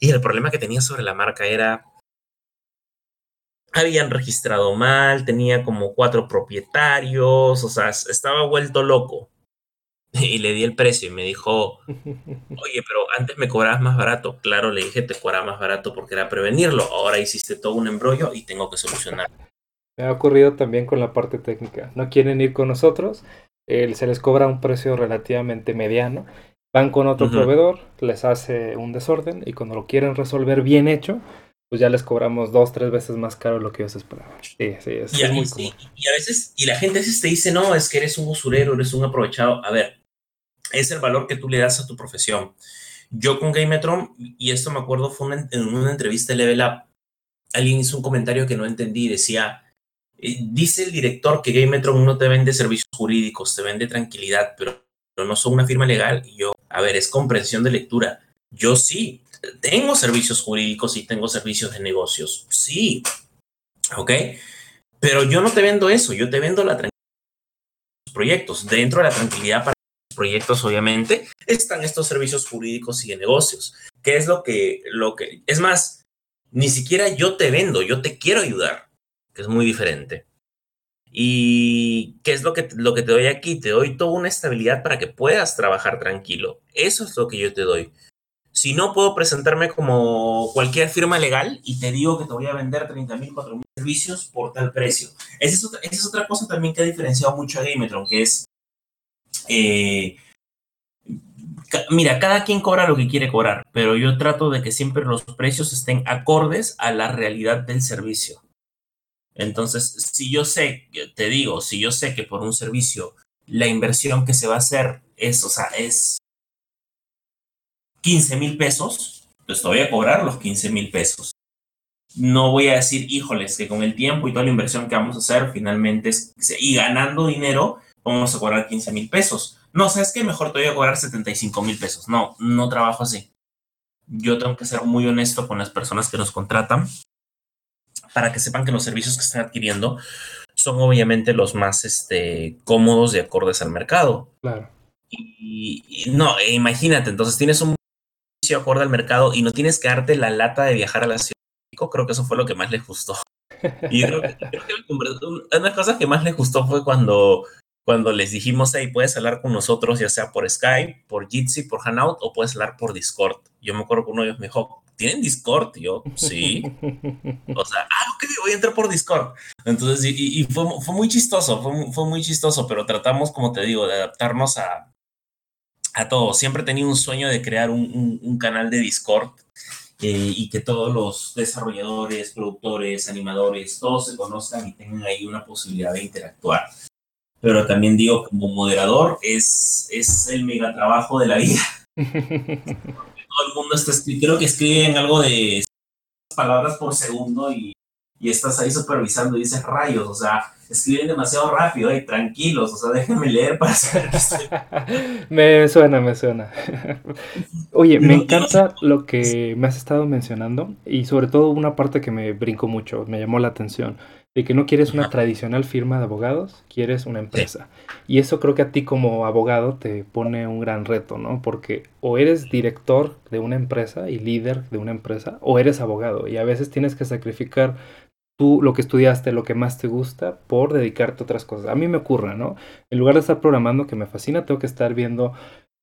y el problema que tenía sobre la marca era habían registrado mal, tenía como cuatro propietarios, o sea, estaba vuelto loco. Y le di el precio y me dijo, oye, pero antes me cobrabas más barato. Claro, le dije, te cobraba más barato porque era prevenirlo. Ahora hiciste todo un embrollo y tengo que solucionar. Me ha ocurrido también con la parte técnica. No quieren ir con nosotros, se les cobra un precio relativamente mediano. Van con otro proveedor, les hace un desorden y cuando lo quieren resolver bien hecho, pues ya les cobramos dos, tres veces más caro de lo que ellos esperaban. Sí, sí, es, y, muy y, a veces, y la gente a veces te dice, no, es que eres un usurero, eres un aprovechado. A ver, es el valor que tú le das a tu profesión. Yo con Gametron, y esto me acuerdo, fue en una entrevista de Level Up, alguien hizo un comentario que no entendí, decía, eh, dice el director que Gametron no te vende servicios jurídicos, te vende tranquilidad, pero, pero no son una firma legal. Y yo, a ver, es comprensión de lectura. Yo sí, tengo servicios jurídicos y tengo servicios de negocios, sí, ¿ok? Pero yo no te vendo eso, yo te vendo la tranquilidad proyectos. Dentro de la tranquilidad para proyectos, obviamente, están estos servicios jurídicos y de negocios. ¿Qué es lo que, lo que, es más, ni siquiera yo te vendo, yo te quiero ayudar, que es muy diferente. ¿Y qué es lo que, lo que te doy aquí? Te doy toda una estabilidad para que puedas trabajar tranquilo. Eso es lo que yo te doy. Si no puedo presentarme como cualquier firma legal y te digo que te voy a vender 30 mil, 4 mil servicios por tal precio. Esa es, otra, esa es otra cosa también que ha diferenciado mucho a Gametron, que es eh, mira, cada quien cobra lo que quiere cobrar, pero yo trato de que siempre los precios estén acordes a la realidad del servicio. Entonces, si yo sé, te digo, si yo sé que por un servicio la inversión que se va a hacer es, o sea, es 15 mil pesos, pues te voy a cobrar los 15 mil pesos. No voy a decir, híjoles, que con el tiempo y toda la inversión que vamos a hacer, finalmente, y ganando dinero, vamos a cobrar 15 mil pesos. No, ¿sabes qué? Mejor te voy a cobrar 75 mil pesos. No, no trabajo así. Yo tengo que ser muy honesto con las personas que nos contratan para que sepan que los servicios que están adquiriendo son obviamente los más este, cómodos y acordes al mercado. Claro. Y, no, e imagínate, entonces tienes un servicio acorde al mercado y no tienes que darte la lata de viajar a la ciudad. Creo que eso fue lo que más les gustó. Y creo que, creo que una de las cosas que más les gustó fue cuando cuando les dijimos, hey, puedes hablar con nosotros ya sea por Skype, por Jitsi, por Hanout o puedes hablar por Discord. Yo me acuerdo que uno de ellos me dijo, ¿tienen Discord? Y yo, sí. o sea, ah, ok, voy a entrar por Discord. Entonces, y, fue, fue, muy chistoso, fue, fue, muy chistoso, pero tratamos, como te digo, de adaptarnos a, a todo. Siempre he tenido un sueño de crear un, un, canal de Discord eh, y que todos los desarrolladores, productores, animadores, todos se conozcan y tengan ahí una posibilidad de interactuar pero también digo, como moderador, es, es el mega trabajo de la vida. Todo el mundo está creo que escriben algo de palabras por segundo y, y estás ahí supervisando y dices rayos, o sea, escriben demasiado rápido y tranquilos, o sea, déjenme leer para saber que estoy... me suena, me suena. Oye, me encanta lo que me has estado mencionando y sobre todo una parte que me brincó mucho, me llamó la atención de que no quieres una tradicional firma de abogados, quieres una empresa. Y eso creo que a ti como abogado te pone un gran reto, ¿no? Porque o eres director de una empresa y líder de una empresa, o eres abogado. Y a veces tienes que sacrificar tú lo que estudiaste, lo que más te gusta, por dedicarte a otras cosas. A mí me ocurre, ¿no? En lugar de estar programando, que me fascina, tengo que estar viendo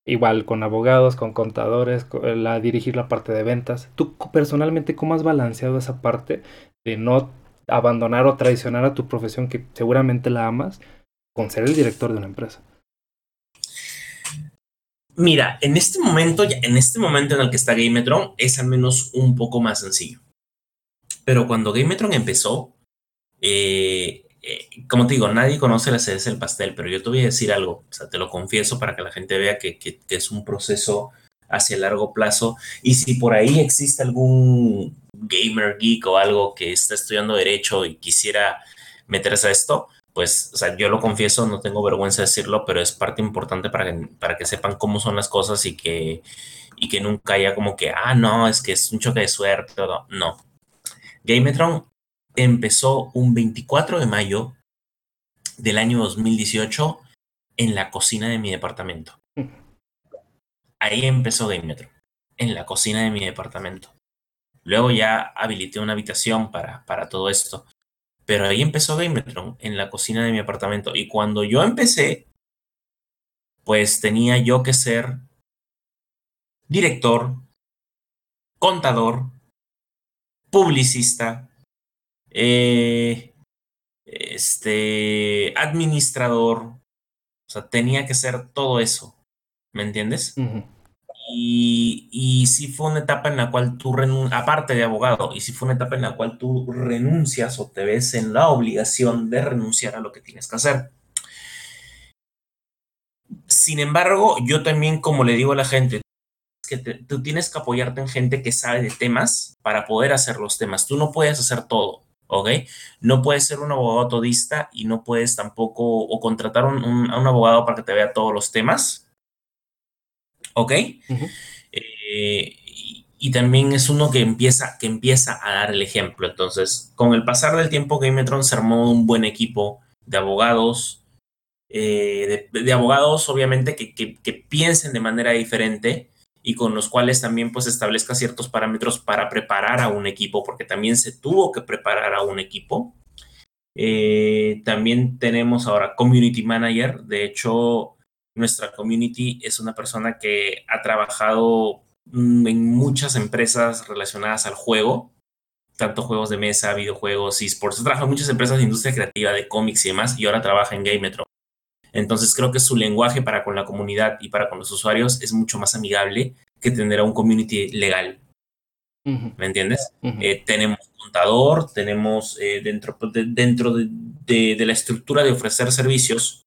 igual con abogados, con contadores, la, dirigir la parte de ventas. Tú personalmente, ¿cómo has balanceado esa parte de no abandonar o traicionar a tu profesión que seguramente la amas con ser el director de una empresa? Mira, en este momento, en este momento en el que está Gametron, es al menos un poco más sencillo. Pero cuando Gametron empezó, eh, eh, como te digo, nadie conoce la cereza del pastel, pero yo te voy a decir algo, o sea, te lo confieso para que la gente vea que, que es un proceso hacia largo plazo. Y si por ahí existe algún gamer geek o algo que está estudiando derecho y quisiera meterse a esto, pues, o sea, yo lo confieso, no tengo vergüenza de decirlo, pero es parte importante para que, para que sepan cómo son las cosas y que, y que nunca haya como que, ah, no, es que es un choque de suerte, todo. No. Gametron empezó un 24 de mayo del año 2018 en la cocina de mi departamento. Ahí empezó Gametron, en la cocina de mi departamento. Luego ya habilité una habitación para, para todo esto. Pero ahí empezó Gametron, en la cocina de mi apartamento. Y cuando yo empecé, pues tenía yo que ser director, contador, publicista, eh, este, administrador. O sea, tenía que ser todo eso. ¿Me entiendes? Y, y fue una etapa en la cual tú renuncias, aparte de abogado, y sí fue una etapa en la cual tú renuncias o te ves en la obligación de renunciar a lo que tienes que hacer. Sin embargo, yo también, como le digo a la gente, que tú tienes que apoyarte en gente que sabe de temas para poder hacer los temas. Tú no puedes hacer todo, ¿ok? No puedes ser un abogado todista y no puedes tampoco o contratar a un abogado para que te vea todos los temas ¿ok? Eh, y, también es uno que empieza, que empieza a dar el ejemplo. Entonces, con el pasar del tiempo, Gametron se armó un buen equipo de abogados, eh, de, abogados obviamente que, que, piensen de manera diferente y con los cuales también pues establezca ciertos parámetros para preparar a un equipo, porque también se tuvo que preparar a un equipo. Eh, también tenemos ahora Community Manager, de hecho nuestra community es una persona que ha trabajado mm, en muchas empresas relacionadas al juego, tanto juegos de mesa, videojuegos, esports. Ha trabajado en muchas empresas de industria creativa, de cómics y demás, y ahora trabaja en Gametro. Entonces creo que su lenguaje para con la comunidad y para con los usuarios es mucho más amigable que tener a un community legal. ¿Me entiendes? Eh, tenemos contador, tenemos eh, dentro, de, dentro de, la estructura de ofrecer servicios,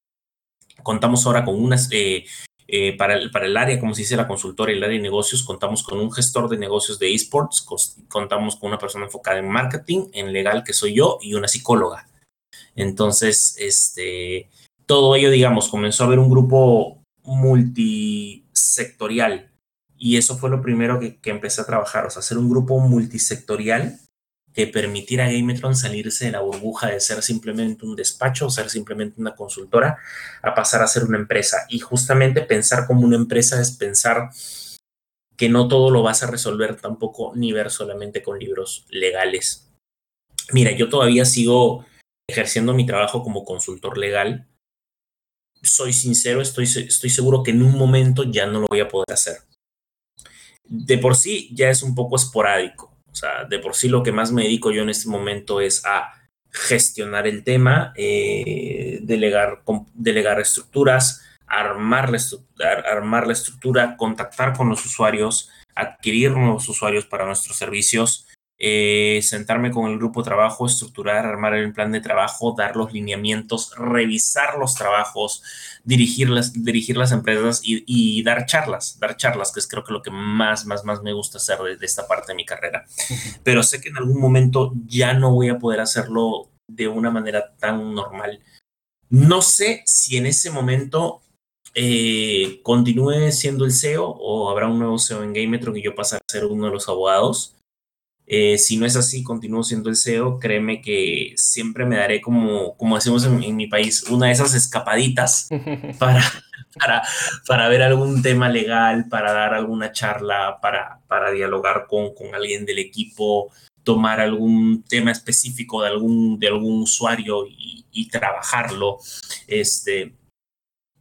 Contamos ahora con unas, eh, eh, para, el, para el área, como se dice la consultora y el área de negocios, contamos con un gestor de negocios de esports, contamos con una persona enfocada en marketing, en legal, que soy yo, y una psicóloga. Entonces, este, todo ello, digamos, comenzó a haber un grupo multisectorial y eso fue lo primero que, que empecé a trabajar, o sea, hacer un grupo multisectorial que permitiera a Gametron salirse de la burbuja de ser simplemente un despacho, o ser simplemente una consultora, a pasar a ser una empresa. Y justamente pensar como una empresa es pensar que no todo lo vas a resolver tampoco ni ver solamente con libros legales. Mira, yo todavía sigo ejerciendo mi trabajo como consultor legal. Soy sincero, estoy, estoy seguro que en un momento ya no lo voy a poder hacer. De por sí ya es un poco esporádico o sea, de por sí lo que más me dedico yo en este momento es a gestionar el tema, eh, delegar, delegar estructuras, armar la, armar la estructura, contactar con los usuarios, adquirir nuevos usuarios para nuestros servicios, eh, sentarme con el grupo de trabajo, estructurar, armar el plan de trabajo, dar los lineamientos, revisar los trabajos, dirigir las, dirigir las empresas y, dar charlas, dar charlas, que es creo que lo que más, más, más me gusta hacer de, esta parte de mi carrera. Pero sé que en algún momento ya no voy a poder hacerlo de una manera tan normal. No sé si en ese momento eh, continúe siendo el CEO o habrá un nuevo CEO en Gametro que yo pase a ser uno de los abogados. Eh, si no es así, continúo siendo el CEO, créeme que siempre me daré como, como decimos en, mi país, una de esas escapaditas para, para, para, ver algún tema legal, para dar alguna charla, para, para dialogar con, con alguien del equipo, tomar algún tema específico de algún, de algún usuario y, y trabajarlo. Este,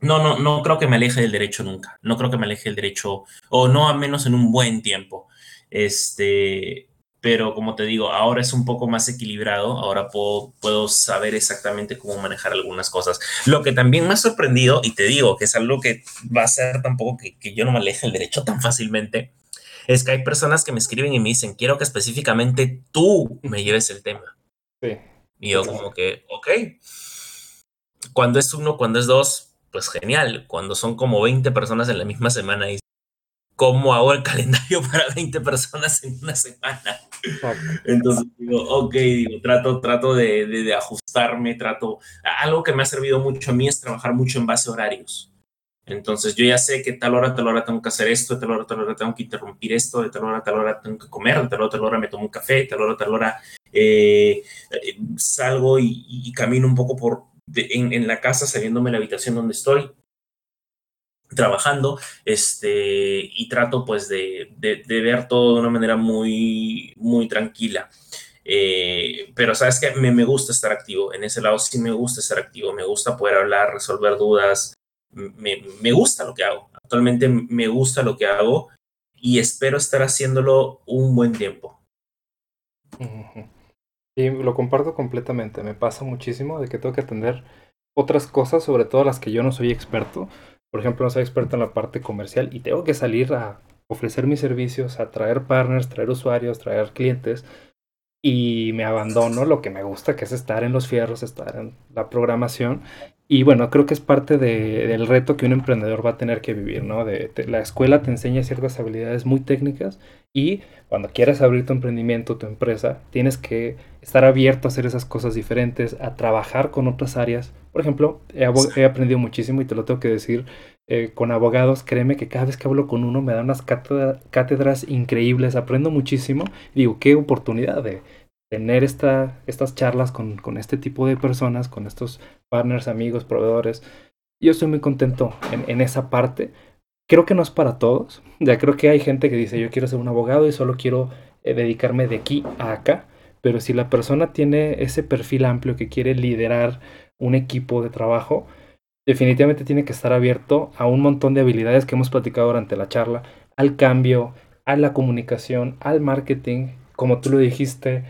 no, no, no creo que me aleje del derecho nunca. No creo que me aleje del derecho, o no a menos en un buen tiempo. Este, pero como te digo, ahora es un poco más equilibrado, ahora puedo, puedo saber exactamente cómo manejar algunas cosas. Lo que también me ha sorprendido, y te digo que es algo que va a ser tampoco que, que yo no me aleje el derecho tan fácilmente, es que hay personas que me escriben y me dicen, quiero que específicamente tú me lleves el tema. Sí. Y yo como que, ok. Cuando es uno, cuando es dos, pues genial. Cuando son como 20 personas en la misma semana y cómo hago el calendario para 20 personas en una semana. Entonces digo, ok, digo, trato, trato de, de, ajustarme, trato. Algo que me ha servido mucho a mí es trabajar mucho en base a horarios. Entonces yo ya sé que tal hora, tal hora tengo que hacer esto, de tal hora, tal hora tengo que interrumpir esto, de tal hora, tal hora tengo que comer, de tal hora, tal hora me tomo un café, de tal hora, tal hora eh, eh, salgo y, camino un poco por en, en la casa, saliéndome de la habitación donde estoy trabajando este, y trato pues de, de, ver todo de una manera muy, muy tranquila. Eh, pero sabes que me, me, gusta estar activo, en ese lado sí me gusta estar activo, me gusta poder hablar, resolver dudas, me, me gusta lo que hago, actualmente me gusta lo que hago y espero estar haciéndolo un buen tiempo. Y lo comparto completamente, me pasa muchísimo de que tengo que atender otras cosas, sobre todo las que yo no soy experto. Por ejemplo, no soy experto en la parte comercial y tengo que salir a ofrecer mis servicios, a traer partners, traer usuarios, traer clientes y me abandono lo que me gusta, que es estar en los fierros, estar en la programación. Y bueno, creo que es parte del reto que un emprendedor va a tener que vivir, ¿no? De, la escuela te enseña ciertas habilidades muy técnicas y cuando quieras abrir tu emprendimiento, tu empresa, tienes que estar abierto a hacer esas cosas diferentes, a trabajar con otras áreas. Por ejemplo, he, aprendido muchísimo y te lo tengo que decir eh, con abogados, créeme que cada vez que hablo con uno me dan unas cátedras increíbles, aprendo muchísimo. Digo, qué oportunidad de tener esta, estas charlas con, con, este tipo de personas, con estos partners, amigos, proveedores. Yo estoy muy contento en, en esa parte. Creo que no es para todos. Ya creo que hay gente que dice, yo quiero ser un abogado y solo quiero eh, dedicarme de aquí a acá. Pero si la persona tiene ese perfil amplio que quiere liderar un equipo de trabajo, definitivamente tiene que estar abierto a un montón de habilidades que hemos platicado durante la charla, al cambio, a la comunicación, al marketing, como tú lo dijiste,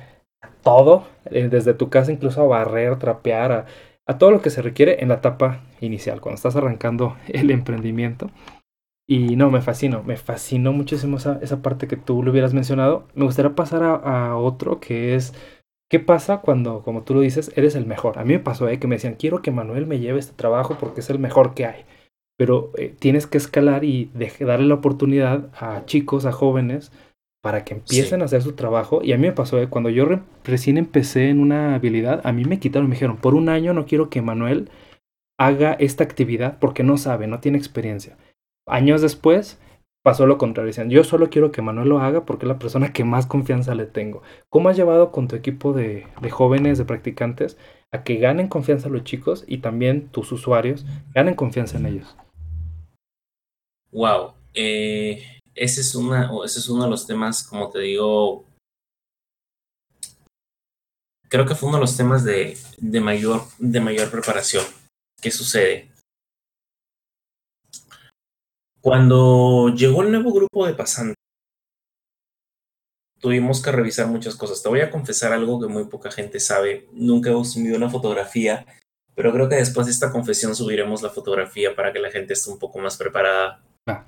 todo, eh, desde tu casa incluso a barrer, trapear, a, todo lo que se requiere en la etapa inicial, cuando estás arrancando el emprendimiento. Y no, me fascinó, me fascinó muchísimo esa, esa parte que tú lo hubieras mencionado. Me gustaría pasar a, otro que es ¿Qué pasa cuando, como tú lo dices, eres el mejor? A mí me pasó ¿eh? que me decían, quiero que Manuel me lleve este trabajo porque es el mejor que hay. Pero eh, tienes que escalar y darle la oportunidad a chicos, a jóvenes, para que empiecen a hacer su trabajo. Y a mí me pasó, ¿eh? cuando yo recién empecé en una habilidad, a mí me quitaron, me dijeron, por un año no quiero que Manuel haga esta actividad porque no sabe, no tiene experiencia. Años después, pasó lo contrario. Dicen, yo solo quiero que Manuel lo haga porque es la persona que más confianza le tengo. ¿Cómo has llevado con tu equipo de, jóvenes, de practicantes, a que ganen confianza los chicos y también tus usuarios ganen confianza en ellos? Wow. Eh, ese, es una, ese es uno de los temas, como te digo, creo que fue uno de los temas de, de, mayor, de mayor preparación. ¿Qué sucede? Cuando llegó el nuevo grupo de pasantes, tuvimos que revisar muchas cosas. Te voy a confesar algo que muy poca gente sabe. Nunca hemos subido una fotografía, pero creo que después de esta confesión subiremos la fotografía para que la gente esté un poco más preparada. Ah.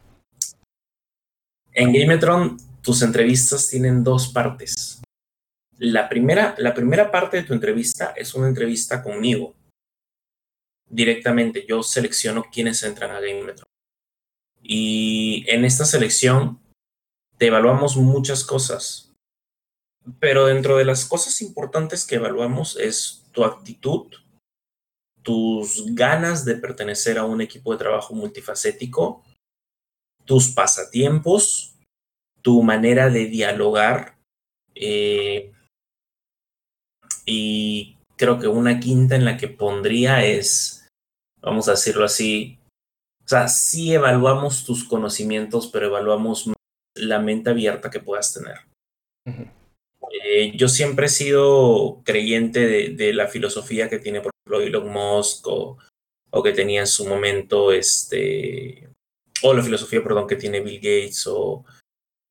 En Gametron, tus entrevistas tienen dos partes. La primera, la primera parte de tu entrevista es una entrevista conmigo. Directamente, yo selecciono quiénes entran a Gametron. Y en esta selección te evaluamos muchas cosas, pero dentro de las cosas importantes que evaluamos es tu actitud, tus ganas de pertenecer a un equipo de trabajo multifacético, tus pasatiempos, tu manera de dialogar eh, y creo que una quinta en la que pondría es, vamos a decirlo así, o sea, sí evaluamos tus conocimientos, pero evaluamos la mente abierta que puedas tener. eh, yo siempre he sido creyente de, de, la filosofía que tiene, por ejemplo, Elon Musk o, o, que tenía en su momento, este, o la filosofía, perdón, que tiene Bill Gates o,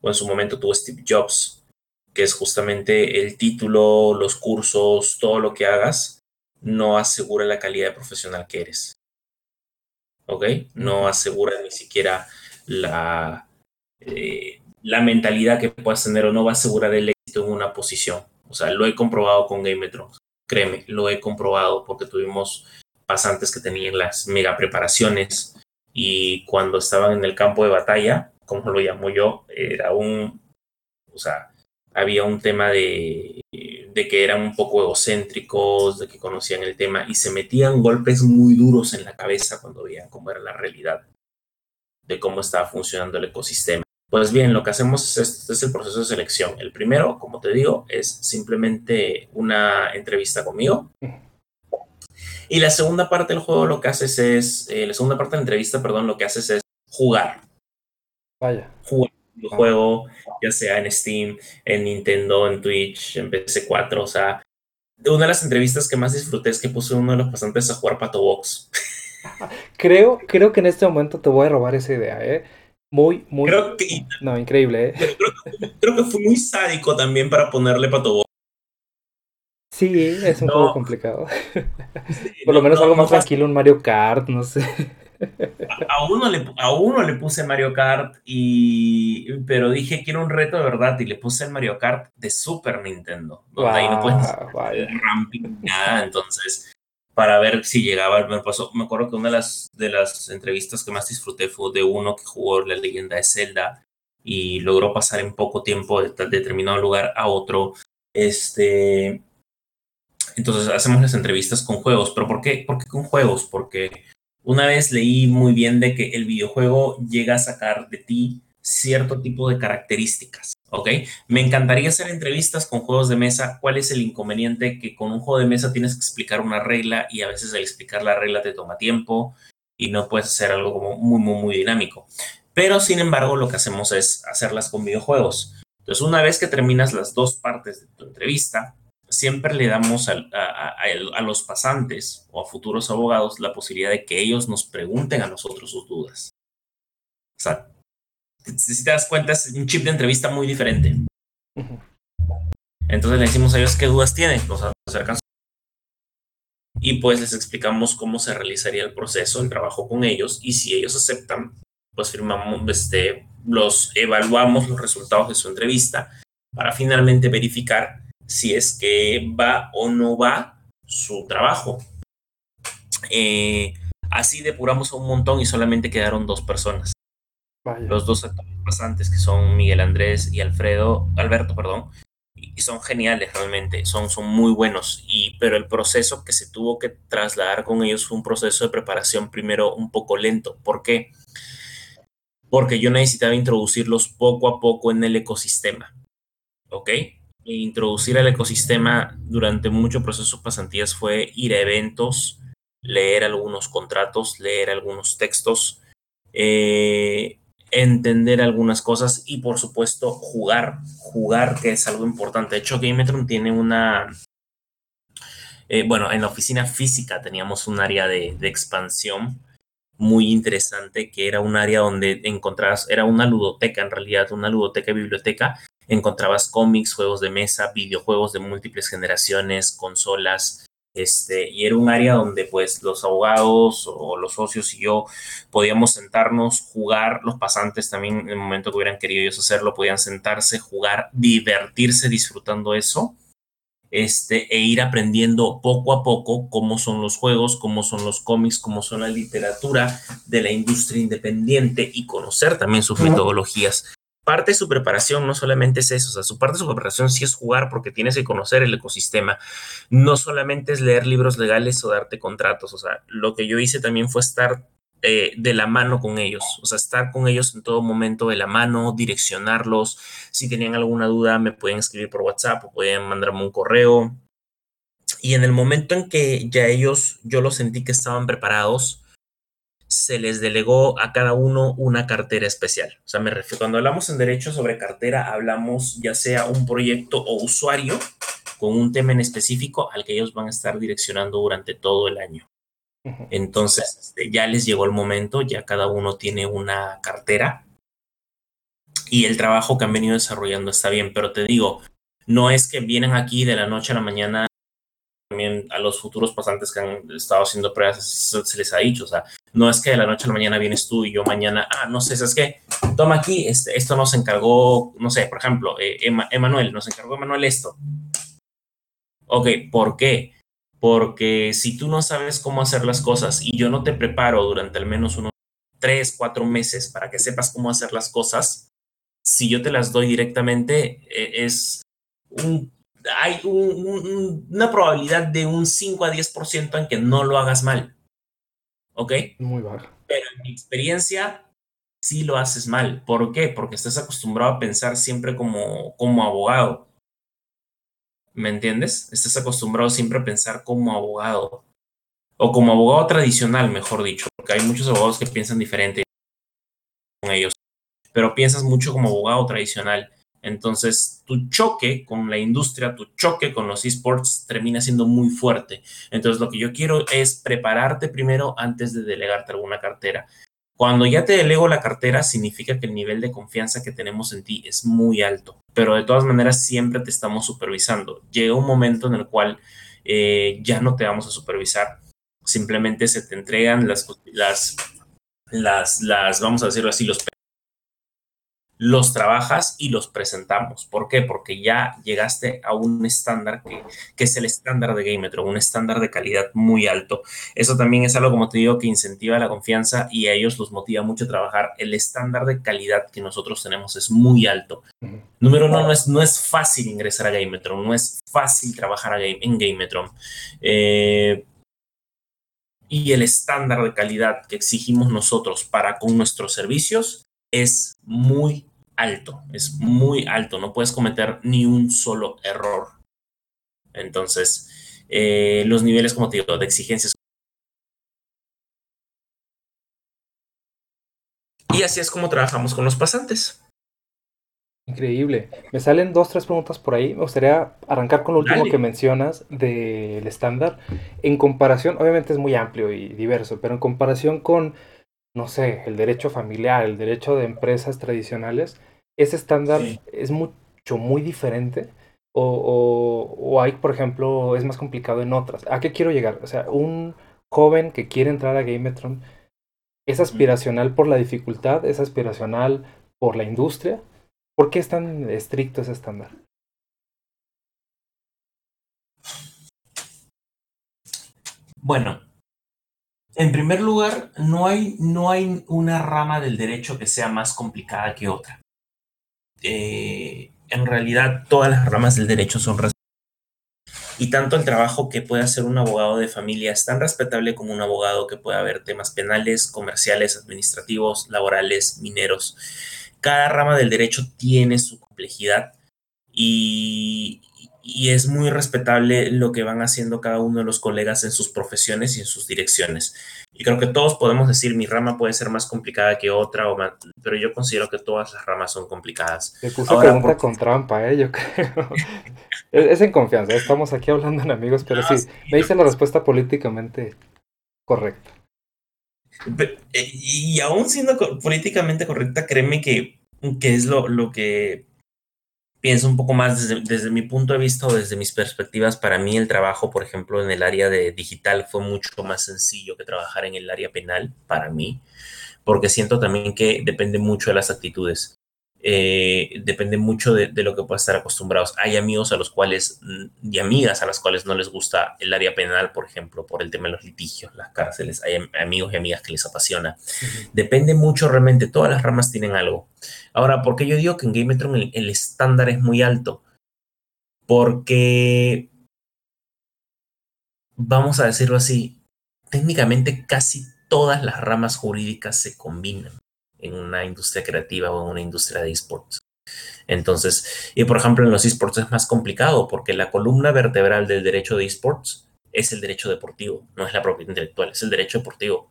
o en su momento tuvo Steve Jobs, que es justamente el título, los cursos, todo lo que hagas, no asegura la calidad de profesional que eres. ¿ok? No asegura ni siquiera la, eh, la mentalidad que puedas tener o no va a asegurar el éxito en una posición. O sea, lo he comprobado con Gametron, créeme, lo he comprobado porque tuvimos pasantes que tenían las mega preparaciones y cuando estaban en el campo de batalla, como lo llamo yo, era un, o sea, había un tema de, de, que eran un poco egocéntricos, de que conocían el tema y se metían golpes muy duros en la cabeza cuando veían cómo era la realidad de cómo estaba funcionando el ecosistema. Pues bien, lo que hacemos es este es el proceso de selección. El primero, como te digo, es simplemente una entrevista conmigo. Y la segunda parte del juego lo que haces es, eh, la segunda parte de la entrevista, perdón, lo que haces es jugar. Vaya. Jugar juego, ya sea en Steam, en Nintendo, en Twitch, en PC4, o sea, una de las entrevistas que más disfruté es que puse uno de los pasantes a jugar Pato Box. Creo, creo que en este momento te voy a robar esa idea, ¿eh? Muy, muy. Creo que, no, increíble, ¿eh? Creo, que fue muy sádico también para ponerle Pato Box. Sí, es un juego complicado. Por lo menos algo más tranquilo, un Mario Kart, no sé. A, uno le, a uno le puse Mario Kart, y, pero dije quiero un reto de verdad y le puse el Mario Kart de Super Nintendo, donde ahí no puedes ramping nada, entonces para ver si llegaba el primer paso. Me acuerdo que una de las, de las entrevistas que más disfruté fue de uno que jugó la leyenda de Zelda y logró pasar en poco tiempo de, determinado lugar a otro. Este, entonces hacemos las entrevistas con juegos, pero ¿por qué? ¿Por qué con juegos? Porque una vez leí muy bien de que el videojuego llega a sacar de ti cierto tipo de características, ¿ok? Me encantaría hacer entrevistas con juegos de mesa. ¿Cuál es el inconveniente? Que con un juego de mesa tienes que explicar una regla y a veces al explicar la regla te toma tiempo y no puedes hacer algo como muy, muy, muy dinámico. Pero sin embargo, lo que hacemos es hacerlas con videojuegos. Entonces, una vez que terminas las dos partes de tu entrevista, siempre le damos a, los pasantes o a futuros abogados la posibilidad de que ellos nos pregunten a nosotros sus dudas. O sea, si te das cuenta, es un chip de entrevista muy diferente. Entonces le decimos a ellos qué dudas tienen, nos acercan y pues les explicamos cómo se realizaría el proceso, el trabajo con ellos y si ellos aceptan, pues firmamos, este, los evaluamos los resultados de su entrevista para finalmente verificar si es que va o no va su trabajo. Eh, así depuramos un montón y solamente quedaron dos personas. Los dos actores pasantes que son Miguel Andrés y Alfredo, Alberto, perdón, y son geniales realmente, son, son muy buenos, y, pero el proceso que se tuvo que trasladar con ellos fue un proceso de preparación primero un poco lento. ¿Por qué? Porque yo necesitaba introducirlos poco a poco en el ecosistema. ¿Ok? Introducir al ecosistema durante mucho proceso pasantías fue ir a eventos, leer algunos contratos, leer algunos textos, eh, entender algunas cosas y por supuesto jugar, jugar que es algo importante. De hecho, Gametron tiene una... Eh, bueno, en la oficina física teníamos un área de, de expansión muy interesante que era un área donde encontrabas, era una ludoteca en realidad, una ludoteca biblioteca. Encontrabas cómics, juegos de mesa, videojuegos de múltiples generaciones, consolas, este, y era un área donde pues los abogados o los socios y yo podíamos sentarnos, jugar, los pasantes también en el momento que hubieran querido ellos hacerlo, podían sentarse, jugar, divertirse disfrutando eso, este, e ir aprendiendo poco a poco cómo son los juegos, cómo son los cómics, cómo son la literatura de la industria independiente y conocer también sus metodologías. Parte de su preparación no solamente es eso, o sea, su parte de su preparación sí es jugar porque tienes que conocer el ecosistema, no solamente es leer libros legales o darte contratos, o sea, lo que yo hice también fue estar eh, de la mano con ellos, o sea, estar con ellos en todo momento de la mano, direccionarlos, si tenían alguna duda me pueden escribir por WhatsApp o pueden mandarme un correo. Y en el momento en que ya ellos, yo los sentí que estaban preparados, se les delegó a cada uno una cartera especial. O sea, me refiero, cuando hablamos en derecho sobre cartera, hablamos ya sea un proyecto o usuario con un tema en específico al que ellos van a estar direccionando durante todo el año. Entonces, este, ya les llegó el momento, ya cada uno tiene una cartera y el trabajo que han venido desarrollando está bien, pero te digo, no es que vienen aquí de la noche a la mañana también a los futuros pasantes que han estado haciendo pruebas se les ha dicho, o sea, no es que de la noche a la mañana vienes tú y yo mañana, ah, no sé, es que toma aquí, este, esto nos encargó, no sé, por ejemplo, eh, Emanuel, nos encargó Emanuel esto. Ok, ¿por qué? Porque si tú no sabes cómo hacer las cosas y yo no te preparo durante al menos unos tres, cuatro meses para que sepas cómo hacer las cosas, si yo te las doy directamente, e, es un hay una probabilidad de un 5 a 10% en que no lo hagas mal. ¿Ok? Muy baja. Pero en mi experiencia, sí lo haces mal. ¿Por qué? Porque estás acostumbrado a pensar siempre como, como abogado. ¿Me entiendes? Estás acostumbrado siempre a pensar como abogado. O como abogado tradicional, mejor dicho. Porque hay muchos abogados que piensan diferente con ellos. pero piensas mucho como abogado tradicional. Entonces, tu choque con la industria, tu choque con los esports termina siendo muy fuerte. Entonces, lo que yo quiero es prepararte primero antes de delegarte alguna cartera. Cuando ya te delego la cartera, significa que el nivel de confianza que tenemos en ti es muy alto, pero de todas maneras siempre te estamos supervisando. Llega un momento en el cual eh, ya no te vamos a supervisar, simplemente se te entregan las, las, las, las vamos a decirlo así, los los trabajas y los presentamos. ¿Por qué? Porque ya llegaste a un estándar que, que es el estándar de Gametro, un estándar de calidad muy alto. Eso también es algo, como te digo, que incentiva la confianza y a ellos los motiva mucho a trabajar. El estándar de calidad que nosotros tenemos es muy alto. Número uno, no es, no es fácil ingresar a Gametron, no es fácil trabajar en Gametron. Eh, y el estándar de calidad que exigimos nosotros para con nuestros servicios es muy alto, es muy alto, no puedes cometer ni un solo error. Entonces, eh, los niveles, como te digo, de exigencias. Y así es como trabajamos con los pasantes. Increíble. Me salen dos, tres preguntas por ahí. Me gustaría arrancar con lo último que mencionas del estándar. En comparación, obviamente es muy amplio y diverso, pero en comparación con, no sé, el derecho familiar, el derecho de empresas tradicionales, ese estándar es mucho, muy diferente. O, o, hay, por ejemplo, es más complicado en otras. ¿A qué quiero llegar? O sea, un joven que quiere entrar a Gametron es aspiracional por la dificultad, es aspiracional por la industria. ¿Por qué es tan estricto ese estándar? Bueno, en primer lugar, no hay, no hay una rama del derecho que sea más complicada que otra. Eh, en realidad todas las ramas del derecho son y tanto el trabajo que puede hacer un abogado de familia es tan respetable como un abogado que pueda ver temas penales, comerciales, administrativos, laborales, mineros. Cada rama del derecho tiene su complejidad y, y es muy respetable lo que van haciendo cada uno de los colegas en sus profesiones y en sus direcciones. Y creo que todos podemos decir, mi rama puede ser más complicada que otra, pero yo considero que todas las ramas son complicadas. Me puse pregunta con trampa, ¿eh? yo creo. es, en confianza, estamos aquí hablando en amigos, pero sí, me dice la respuesta políticamente correcta. Eh, y aún siendo políticamente correcta, créeme que, que es lo, lo que pienso un poco más desde, mi punto de vista o desde mis perspectivas. Para mí el trabajo, por ejemplo, en el área de digital fue mucho más sencillo que trabajar en el área penal para mí, porque siento también que depende mucho de las actitudes. Eh, depende mucho de, lo que pueda estar acostumbrados. Hay amigos a los cuales y amigas a las cuales no les gusta el área penal, por ejemplo, por el tema de los litigios, las cárceles. Hay amigos y amigas que les apasiona. Depende mucho realmente, todas las ramas tienen algo. Ahora, ¿por qué yo digo que en Gametron el, el estándar es muy alto? Porque, vamos a decirlo así, técnicamente casi todas las ramas jurídicas se combinan en una industria creativa o en una industria de esports. Entonces, y por ejemplo, en los esports es más complicado porque la columna vertebral del derecho de esports es el derecho deportivo, no es la propiedad intelectual, es el derecho deportivo.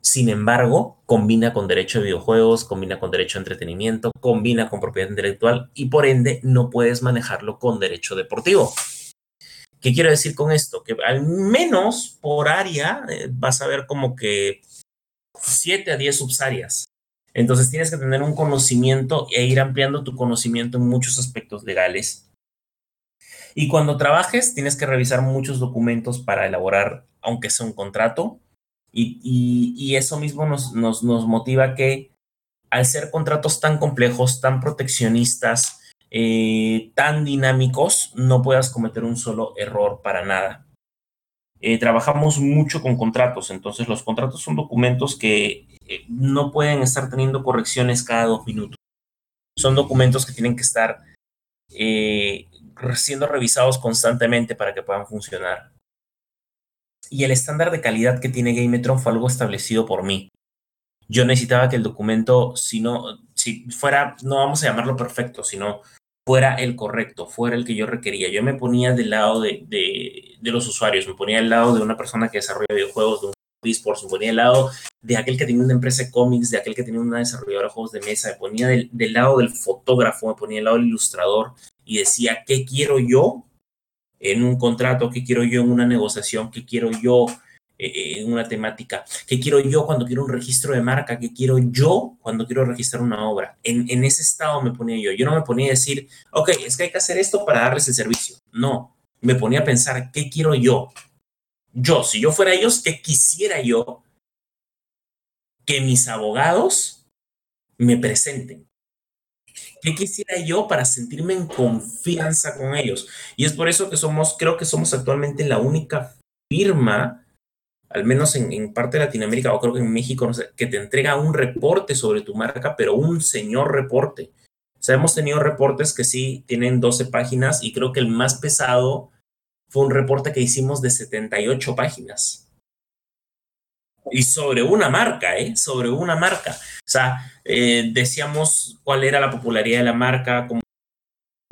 Sin embargo, combina con derecho de videojuegos, combina con derecho de entretenimiento, combina con propiedad intelectual y por ende no puedes manejarlo con derecho deportivo. ¿Qué quiero decir con esto? Que al menos por área eh, vas a ver como que 7 a 10 subsáreas. Entonces tienes que tener un conocimiento e ir ampliando tu conocimiento en muchos aspectos legales. Y cuando trabajes, tienes que revisar muchos documentos para elaborar, aunque sea un contrato. Y, eso mismo nos, motiva que al ser contratos tan complejos, tan proteccionistas, eh, tan dinámicos, no puedas cometer un solo error para nada. Eh, trabajamos mucho con contratos, entonces los contratos son documentos que eh, no pueden estar teniendo correcciones cada dos minutos. Son documentos que tienen que estar eh, siendo revisados constantemente para que puedan funcionar. Y el estándar de calidad que tiene Gametron fue algo establecido por mí. Yo necesitaba que el documento, si no, si fuera, no vamos a llamarlo perfecto, sino fuera el correcto, fuera el que yo requería. Yo me ponía del lado de, de, los usuarios, me ponía al lado de una persona que desarrolla videojuegos, de un esports, me ponía del lado de aquel que tenía una empresa de cómics, de aquel que tenía una desarrolladora de juegos de mesa, me ponía del, del lado del fotógrafo, me ponía del lado del ilustrador y decía, ¿qué quiero yo en un contrato? ¿Qué quiero yo en una negociación? ¿Qué quiero yo eh, una temática? ¿Qué quiero yo cuando quiero un registro de marca? ¿Qué quiero yo cuando quiero registrar una obra? En, en ese estado me ponía yo. Yo no me ponía a decir, ok, es que hay que hacer esto para darles el servicio. No, me ponía a pensar, ¿qué quiero yo? Yo, si yo fuera ellos, ¿qué quisiera yo que mis abogados me presenten? ¿Qué quisiera yo para sentirme en confianza con ellos? Y es por eso que somos, creo que somos actualmente la única firma, al menos en, parte de Latinoamérica, o creo que en México, que te entrega un reporte sobre tu marca, pero un señor reporte. O sea, hemos tenido reportes que sí tienen 12 páginas y creo que el más pesado fue un reporte que hicimos de 78 páginas. Y sobre una marca, ¿eh? Sobre una marca. O sea, eh, decíamos cuál era la popularidad de la marca, cómo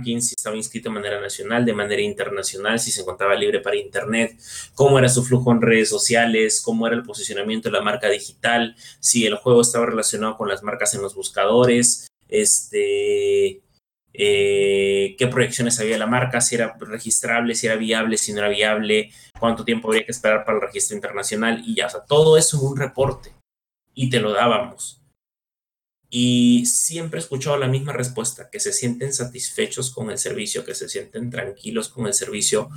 si estaba inscrito de manera nacional, de manera internacional, si se encontraba libre para Internet, cómo era su flujo en redes sociales, cómo era el posicionamiento de la marca digital, si el juego estaba relacionado con las marcas en los buscadores, este, eh, qué proyecciones había la marca, si era registrable, si era viable, si no era viable, cuánto tiempo habría que esperar para el registro internacional y ya, o sea, todo eso en un reporte y te lo dábamos. Y siempre he escuchado la misma respuesta, que se sienten satisfechos con el servicio, que se sienten tranquilos con el servicio,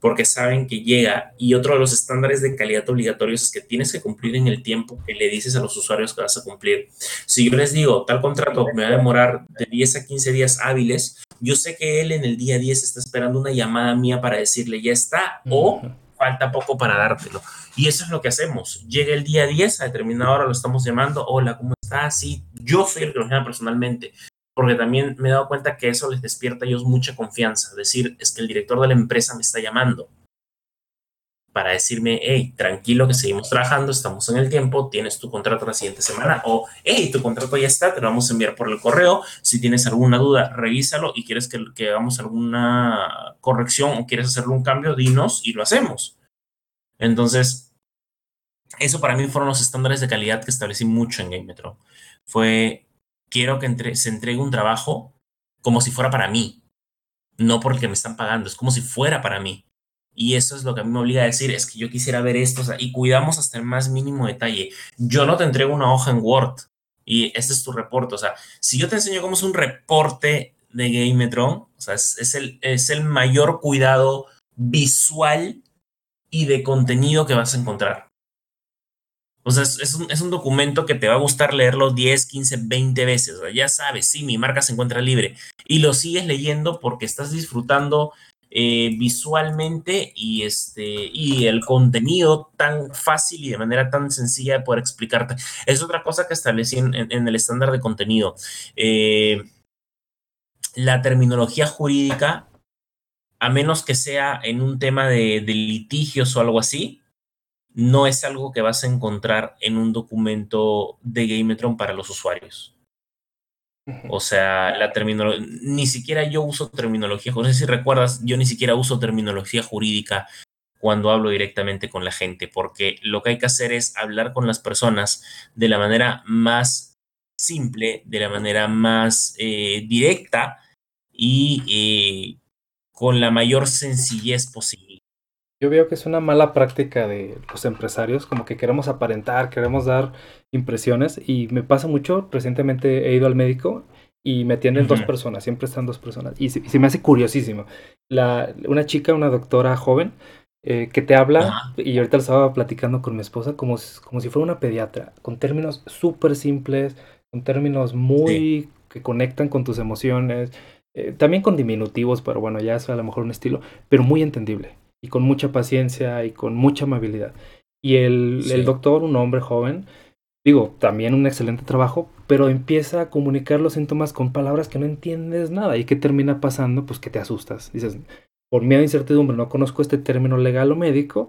porque saben que llega. Y otro de los estándares de calidad obligatorios es que tienes que cumplir en el tiempo que le dices a los usuarios que vas a cumplir. Si yo les digo, tal contrato me va a demorar de 10 a 15 días hábiles, yo sé que él en el día 10 está esperando una llamada mía para decirle ya está o falta poco para dártelo. Y eso es lo que hacemos. Llega el día 10, a determinada hora lo estamos llamando, hola, ¿cómo estás? Sí, yo soy el que lo llama personalmente porque también me he dado cuenta que eso les despierta a ellos mucha confianza. Decir, es que el director de la empresa me está llamando para decirme, hey, tranquilo que seguimos trabajando, estamos en el tiempo, tienes tu contrato la siguiente semana, o hey, tu contrato ya está, te lo vamos a enviar por el correo. Si tienes alguna duda, revísalo y quieres que, hagamos alguna corrección o quieres hacerle un cambio, dinos y lo hacemos. Entonces, eso para mí fueron los estándares de calidad que establecí mucho en Game Metro. Fue quiero que se entregue un trabajo como si fuera para mí, no porque me están pagando, es como si fuera para mí. Y eso es lo que a mí me obliga a decir, es que yo quisiera ver esto, y cuidamos hasta el más mínimo detalle. Yo no te entrego una hoja en Word y este es tu reporte. O sea, si yo te enseño cómo es un reporte de Gametron, o sea, es, el, es el mayor cuidado visual y de contenido que vas a encontrar. O sea, es, un, es, un, documento que te va a gustar leerlo 10, 15, 20 veces. O sea, ya sabes, sí, mi marca se encuentra libre. Y lo sigues leyendo porque estás disfrutando eh, visualmente y, este, y el contenido tan fácil y de manera tan sencilla de poder explicarte. Es otra cosa que establecí en, el estándar de contenido. Eh, la terminología jurídica, a menos que sea en un tema de, de litigios o algo así, no es algo que vas a encontrar en un documento de Gametron para los usuarios. O sea, la terminología, ni siquiera yo uso terminología, no sé si recuerdas, yo ni siquiera uso terminología jurídica cuando hablo directamente con la gente, porque lo que hay que hacer es hablar con las personas de la manera más simple, de la manera más eh, directa y eh, con la mayor sencillez posible. Yo veo que es una mala práctica de los empresarios, como que queremos aparentar, queremos dar impresiones y me pasa mucho, recientemente he ido al médico y me atienden dos personas, siempre están dos personas y se, me hace curiosísimo. La, una chica, una doctora joven, eh, que te habla, y ahorita lo estaba platicando con mi esposa, como, como si fuera una pediatra, con términos súper simples, con términos muy que conectan con tus emociones, eh, también con diminutivos, pero bueno, ya es a lo mejor un estilo, pero muy entendible y con mucha paciencia y con mucha amabilidad. Y el, el doctor, un hombre joven, digo, también un excelente trabajo, pero empieza a comunicar los síntomas con palabras que no entiendes nada. ¿Y qué termina pasando? Pues que te asustas. Dices, por miedo a incertidumbre, no conozco este término legal o médico.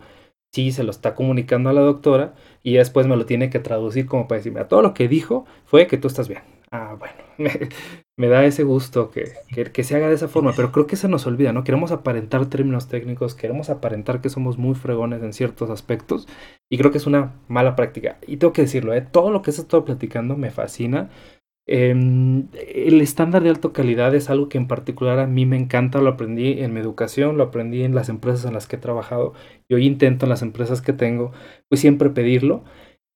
Sí, se lo está comunicando a la doctora y después me lo tiene que traducir como para decirme, todo lo que dijo fue que tú estás bien. Ah, bueno, me da ese gusto que, que, se haga de esa forma, pero creo que se nos olvida, ¿no? Queremos aparentar términos técnicos, queremos aparentar que somos muy fregones en ciertos aspectos y creo que es una mala práctica. Y tengo que decirlo, ¿eh? todo lo que se estado platicando me fascina. Em, el estándar de alta calidad es algo que en particular a mí me encanta, lo aprendí en mi educación, lo aprendí en las empresas en las que he trabajado y hoy intento en las empresas que tengo, pues siempre pedirlo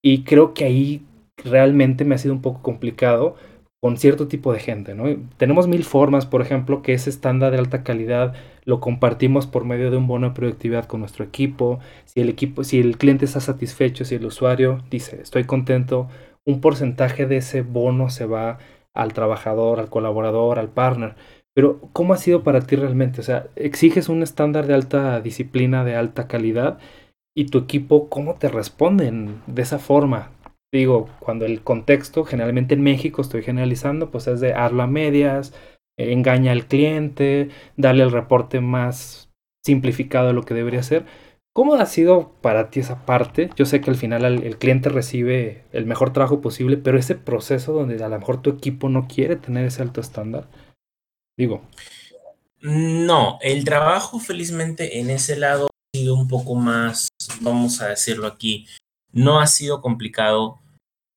y creo que ahí realmente me ha sido un poco complicado con cierto tipo de gente, ¿no? Tenemos mil formas, por ejemplo, que ese estándar de alta calidad lo compartimos por medio de un bono de productividad con nuestro equipo. Si el equipo, si el cliente está satisfecho, si el usuario dice estoy contento, un porcentaje de ese bono se va al trabajador, al colaborador, al partner. Pero, ¿cómo ha sido para ti realmente? O sea, exiges un estándar de alta disciplina, de alta calidad, y tu equipo, ¿cómo te responden de esa forma? Digo, cuando el contexto, generalmente en México, estoy generalizando, pues es de arla medias, engaña al cliente, darle el reporte más simplificado de lo que debería ser. ¿Cómo ha sido para ti esa parte? Yo sé que al final el, cliente recibe el mejor trabajo posible, pero ese proceso donde a lo mejor tu equipo no quiere tener ese alto estándar, digo. No, el trabajo felizmente en ese lado ha sido un poco más, vamos a decirlo aquí, no ha sido complicado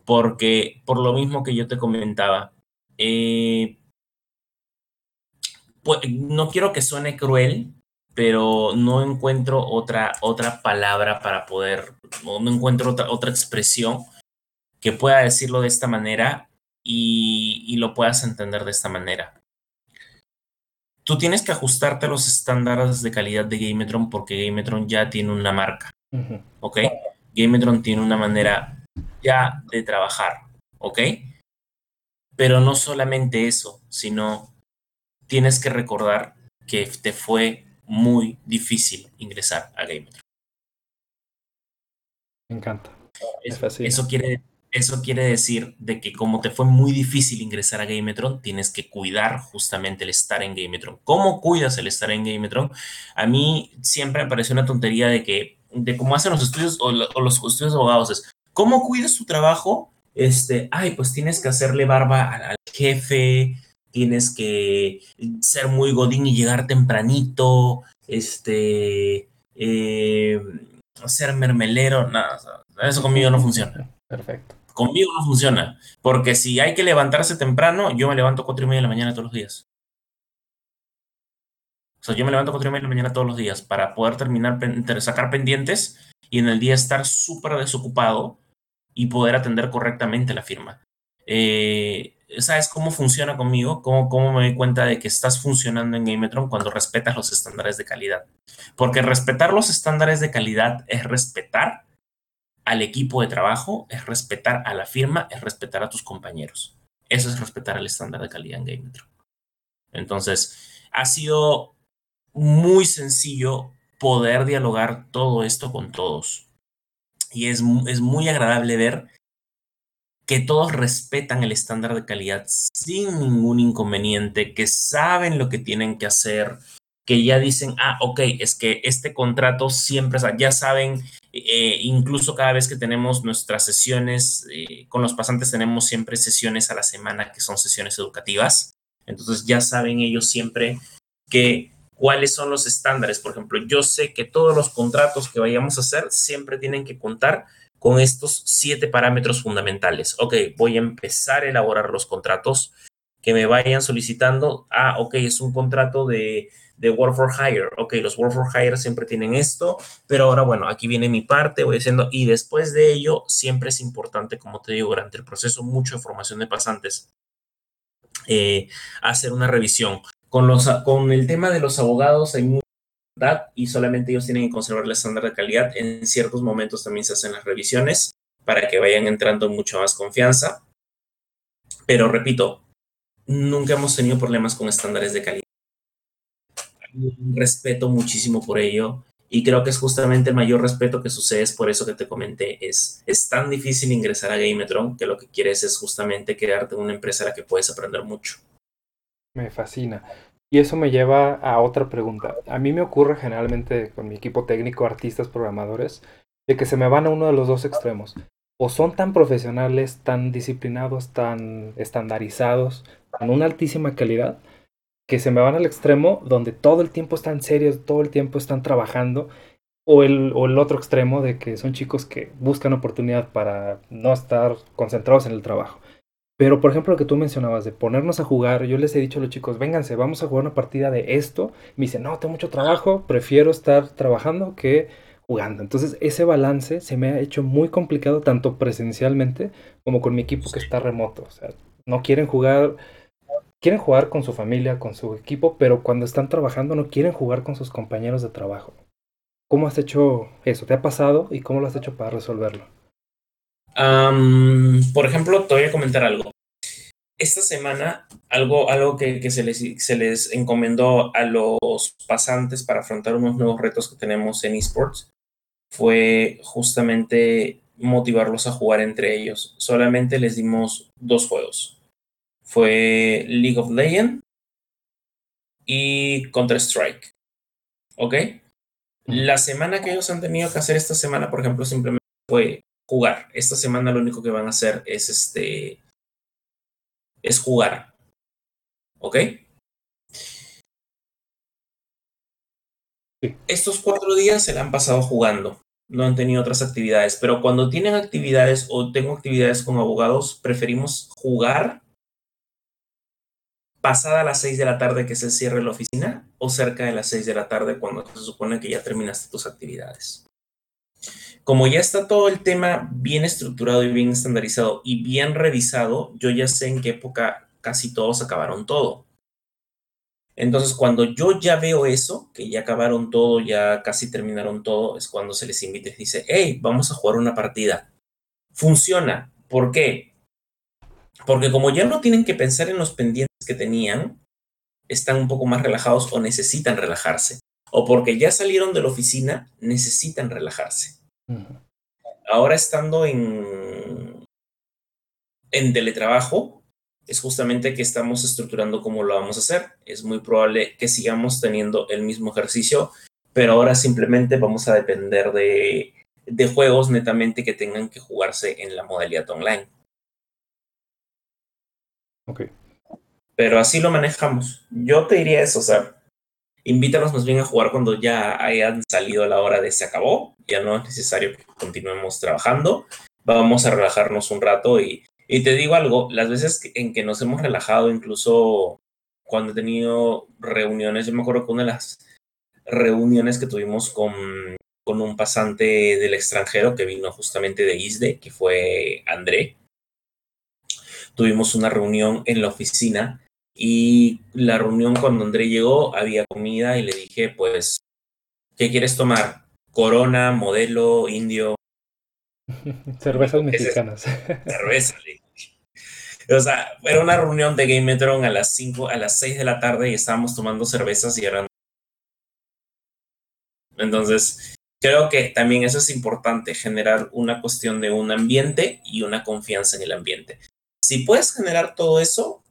porque por lo mismo que yo te comentaba, eh, pues, no quiero que suene cruel, pero no encuentro otra, otra palabra para poder, no encuentro otra, otra expresión que pueda decirlo de esta manera y, lo puedas entender de esta manera. Tú tienes que ajustarte a los estándares de calidad de Gametron porque Gametron ya tiene una marca. ¿Ok? Gametron tiene una manera ya de trabajar, ¿ok? Pero no solamente eso, sino tienes que recordar que te fue muy difícil ingresar a Gametron. Me encanta. eso, quiere, eso quiere decir de que como te fue muy difícil ingresar a Gametron, tienes que cuidar justamente el estar en Gametron. ¿Cómo cuidas el estar en Gametron? A mí siempre me pareció una tontería de que, de cómo hacen los estudios o, o los estudios de abogados, es, ¿Cómo cuidas tu trabajo? Este, ay, pues tienes que hacerle barba al, jefe, tienes que ser muy godín y llegar tempranito, este, eh, ser mermelero, nada, eso conmigo no funciona. Perfecto. Conmigo no funciona, porque si hay que levantarse temprano, yo me levanto a cuatro y media de la mañana todos los días. O sea, yo me levanto a cuatro y media de la mañana todos los días para poder terminar, sacar pendientes y en el día estar súper desocupado y poder atender correctamente la firma. Eh, ¿Sabes cómo funciona conmigo? ¿Cómo, ¿Cómo me doy cuenta de que estás funcionando en Gametron cuando respetas los estándares de calidad? Porque respetar los estándares de calidad es respetar al equipo de trabajo, es respetar a la firma, es respetar a tus compañeros. Eso es respetar el estándar de calidad en Gametron. Entonces, ha sido muy sencillo poder dialogar todo esto con todos y es, es muy agradable ver que todos respetan el estándar de calidad sin ningún inconveniente, que saben lo que tienen que hacer, que ya dicen, ah, ok, es que este contrato siempre, ya saben, eh, incluso cada vez que tenemos nuestras sesiones, eh, con los pasantes tenemos siempre sesiones a la semana que son sesiones educativas, entonces ya saben ellos siempre que cuáles son los estándares. Por ejemplo, yo sé que todos los contratos que vayamos a hacer siempre tienen que contar con estos siete parámetros fundamentales. Ok, voy a empezar a elaborar los contratos que me vayan solicitando. Ah, ok, es un contrato de, de Work for Hire. Ok, los Work for Hire siempre tienen esto, pero ahora, bueno, aquí viene mi parte, voy diciendo, y después de ello, siempre es importante, como te digo, durante el proceso, mucho de formación de pasantes, eh, hacer una revisión. Con, los, con el tema de los abogados hay mucha y solamente ellos tienen que conservar el estándar de calidad. En ciertos momentos también se hacen las revisiones para que vayan entrando mucho más confianza. Pero repito, nunca hemos tenido problemas con estándares de calidad. Respeto muchísimo por ello y creo que es justamente el mayor respeto que sucede, es por eso que te comenté, es, es tan difícil ingresar a Gametron que lo que quieres es justamente quedarte en una empresa a la que puedes aprender mucho. Me fascina. Y eso me lleva a otra pregunta. A mí me ocurre generalmente con mi equipo técnico, artistas, programadores, de que se me van a uno de los dos extremos. O son tan profesionales, tan disciplinados, tan estandarizados, con una altísima calidad que se me van al extremo donde todo el tiempo están serios, todo el tiempo están trabajando, o el, o el otro extremo de que son chicos que buscan oportunidad para no estar concentrados en el trabajo. Pero, por ejemplo, lo que tú mencionabas de ponernos a jugar, yo les he dicho a los chicos, vénganse, vamos a jugar una partida de esto. Me dicen, no, tengo mucho trabajo, prefiero estar trabajando que jugando. Entonces, ese balance se me ha hecho muy complicado tanto presencialmente como con mi equipo que está remoto. O sea, no quieren jugar, quieren jugar con su familia, con su equipo, pero cuando están trabajando no quieren jugar con sus compañeros de trabajo. ¿Cómo has hecho eso? ¿Te ha pasado y cómo lo has hecho para resolverlo? Por ejemplo, te voy a comentar algo. Esta semana, algo, algo que, que se, les, se, les, encomendó a los pasantes para afrontar unos nuevos retos que tenemos en esports fue justamente motivarlos a jugar entre ellos. Solamente les dimos dos juegos. Fue League of Legends y Counter-Strike. ¿Ok? La semana que ellos han tenido que hacer esta semana, por ejemplo, simplemente fue jugar. Esta semana lo único que van a hacer es este. es jugar. ¿Ok? Estos cuatro días se la han pasado jugando. No han tenido otras actividades. Pero cuando tienen actividades o tengo actividades con abogados, preferimos jugar pasada las seis de la tarde que se cierre la oficina o cerca de las seis de la tarde cuando se supone que ya terminaste tus actividades como ya está todo el tema bien estructurado y bien estandarizado y bien revisado, yo ya sé en qué época casi todos acabaron todo. Entonces, cuando yo ya veo eso, que ya acabaron todo, ya casi terminaron todo, es cuando se les invita y dice, hey, vamos a jugar una partida. Funciona. ¿Por qué? Porque como ya no tienen que pensar en los pendientes que tenían, están un poco más relajados o necesitan relajarse. O porque ya salieron de la oficina, necesitan relajarse. Ahora estando en, en teletrabajo, es justamente que estamos estructurando cómo lo vamos a hacer. Es muy probable que sigamos teniendo el mismo ejercicio, pero ahora simplemente vamos a depender de, de juegos netamente que tengan que jugarse en la modalidad online. Ok. Pero así lo manejamos. Yo te diría eso, o sea, invítanos más bien a jugar cuando ya hayan salido la hora de se acabó, ya no es necesario que continuemos trabajando, vamos a relajarnos un rato y, y te digo algo, las veces en que nos hemos relajado, incluso cuando he tenido reuniones, yo me acuerdo que una de las reuniones que tuvimos con, con un pasante del extranjero que vino justamente de ISDE, que fue André, tuvimos una reunión en la oficina y la reunión cuando André llegó, había comida y le dije, pues, ¿qué quieres tomar? Corona, modelo, indio. Cervezas mexicanas. Cerveza, O sea, era una reunión de Game Metron a las 5, a las 6 de la tarde y estábamos tomando cervezas y eran. Entonces, creo que también eso es importante, generar una cuestión de un ambiente y una confianza en el ambiente. Si puedes generar todo eso,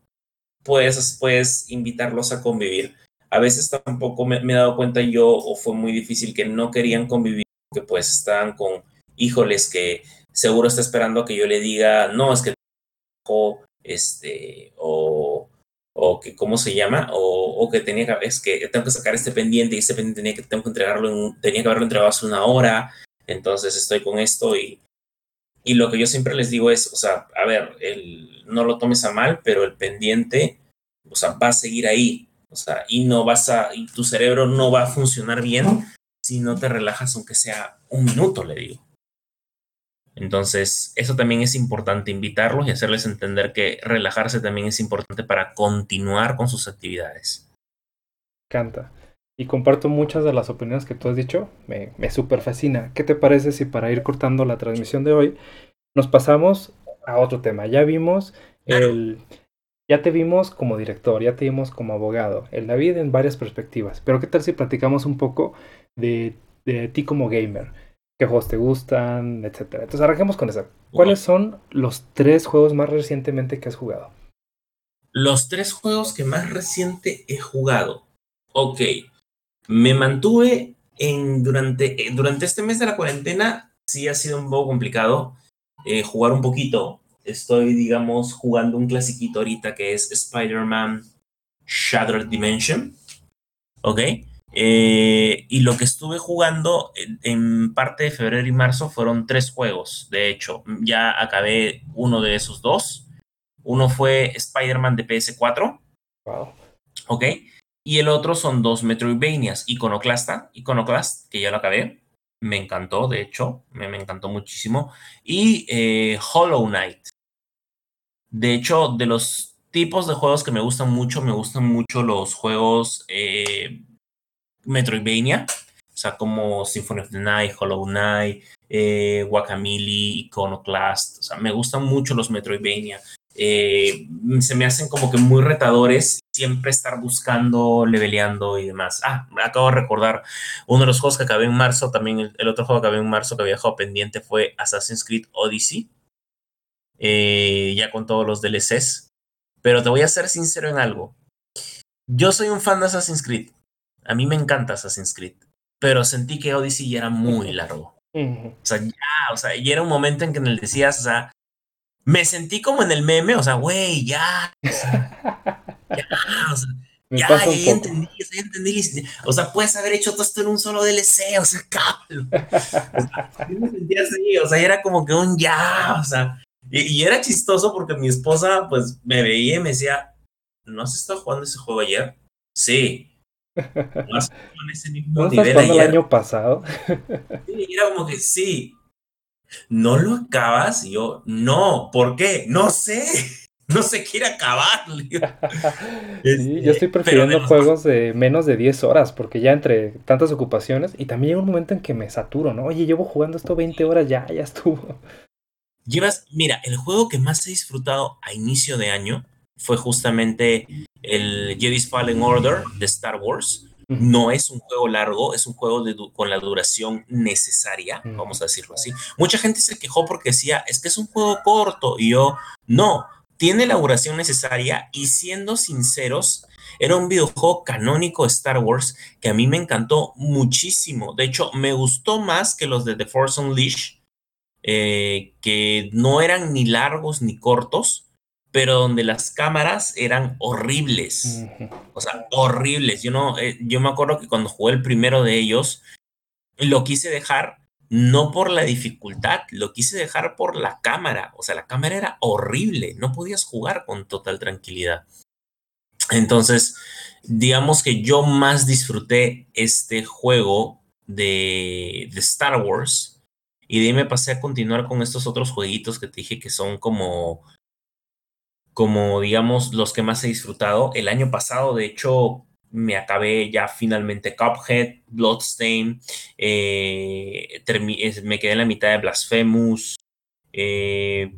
puedes, puedes invitarlos a convivir. A veces tampoco me, he dado cuenta yo, o fue muy difícil, que no querían convivir, que pues estaban con híjoles que seguro está esperando que yo le diga, no, es que este, o, o que, ¿cómo se llama? O, o, que tenía que, es que tengo que sacar este pendiente y este pendiente tenía que, tengo que entregarlo, en, tenía que haberlo entregado hace una hora, entonces estoy con esto y, y lo que yo siempre les digo es, o sea, a ver, el, no lo tomes a mal, pero el pendiente, o sea, va a seguir ahí, o sea, y no vas a, y tu cerebro no va a funcionar bien si no te relajas aunque sea un minuto, le digo. Entonces, eso también es importante, invitarlos y hacerles entender que relajarse también es importante para continuar con sus actividades. Canta y comparto muchas de las opiniones que tú has dicho. Me, me super fascina. ¿Qué te parece si para ir cortando la transmisión de hoy nos pasamos a otro tema? Ya vimos el... Ya te vimos como director, ya te vimos como abogado, el David en varias perspectivas, pero ¿qué tal si platicamos un poco de, de ti como gamer? ¿Qué juegos te gustan? Etcétera. Entonces arranquemos con eso. ¿Cuáles son los tres juegos más recientemente que has jugado? Los tres juegos que más reciente he jugado. Ok, me mantuve en, durante, durante este mes de la cuarentena, sí ha sido un poco complicado eh, jugar un poquito. estoy, digamos, jugando un clasiquito ahorita que es Spider-Man Shattered Dimension. ¿Ok? Eh, y lo que estuve jugando en, parte de febrero y marzo fueron tres juegos. De hecho, ya acabé uno de esos dos. Uno fue Spider-Man de PS4. Wow. ¿Ok? Y el otro son dos Metroidvanias. Iconoclasta, Iconoclast, que ya lo acabé. Me encantó, de hecho, me, encantó muchísimo. Y eh, Hollow Knight. De hecho, de los tipos de juegos que me gustan mucho, me gustan mucho los juegos eh, Metroidvania, o sea, como Symphony of the Night, Hollow Knight, eh, Iconoclast, o sea, me gustan mucho los Metroidvania. Eh, se me hacen como que muy retadores siempre estar buscando, leveleando y demás. Ah, acabo de recordar uno de los juegos que acabé en marzo, también el, otro juego que acabé en marzo que había dejado pendiente fue Assassin's Creed Odyssey, eh, ya con todos los DLCs. Pero te voy a ser sincero en algo. Yo soy un fan de Assassin's Creed. A mí me encanta Assassin's Creed, pero sentí que Odyssey ya era muy largo. O sea, ya, o sea, y era un momento en que en el decías, o sea, me sentí como en el meme, o sea, güey, ya, o sea, ya, o sea, ya, ya, entendí, ya entendí. O sea, puedes haber hecho todo esto en un solo DLC, o sea, cabrón. O sea, yo me sentía así, o sea, era como que un ya, o sea, y, y, era chistoso porque mi esposa, pues, me veía y me decía, ¿no has estado jugando ese juego ayer? Sí. Más con ese mismo ¿No nivel el año pasado? Sí, era como que sí. ¿No lo acabas? Y yo, no, ¿por qué? No sé. No se quiere acabar. sí, yo estoy prefiriendo juegos de menos de 10 horas, porque ya entre tantas ocupaciones, y también llega un momento en que me saturo, ¿no? Oye, llevo jugando esto 20 horas, ya, ya estuvo. Llevas, mira, el juego que más he disfrutado a inicio de año fue justamente el Jedi's Fallen Order de Star Wars. No es un juego largo, es un juego de con la duración necesaria, vamos a decirlo así. Mucha gente se quejó porque decía, es que es un juego corto, y yo, no, tiene la duración necesaria y siendo sinceros, era un videojuego canónico de Star Wars que a mí me encantó muchísimo. De hecho, me gustó más que los de The Force Unleashed, eh, que no eran ni largos ni cortos, pero donde las cámaras eran horribles. O sea, horribles. Yo, no, eh, yo me acuerdo que cuando jugué el primero de ellos, lo quise dejar no por la dificultad, lo quise dejar por la cámara. O sea, la cámara era horrible, no podías jugar con total tranquilidad. Entonces, digamos que yo más disfruté este juego de, de Star Wars y de ahí me pasé a continuar con estos otros jueguitos que te dije que son como como digamos los que más he disfrutado. El año pasado, de hecho, me acabé ya finalmente Cuphead, Bloodstain, eh, me quedé en la mitad de Blasphemous, eh,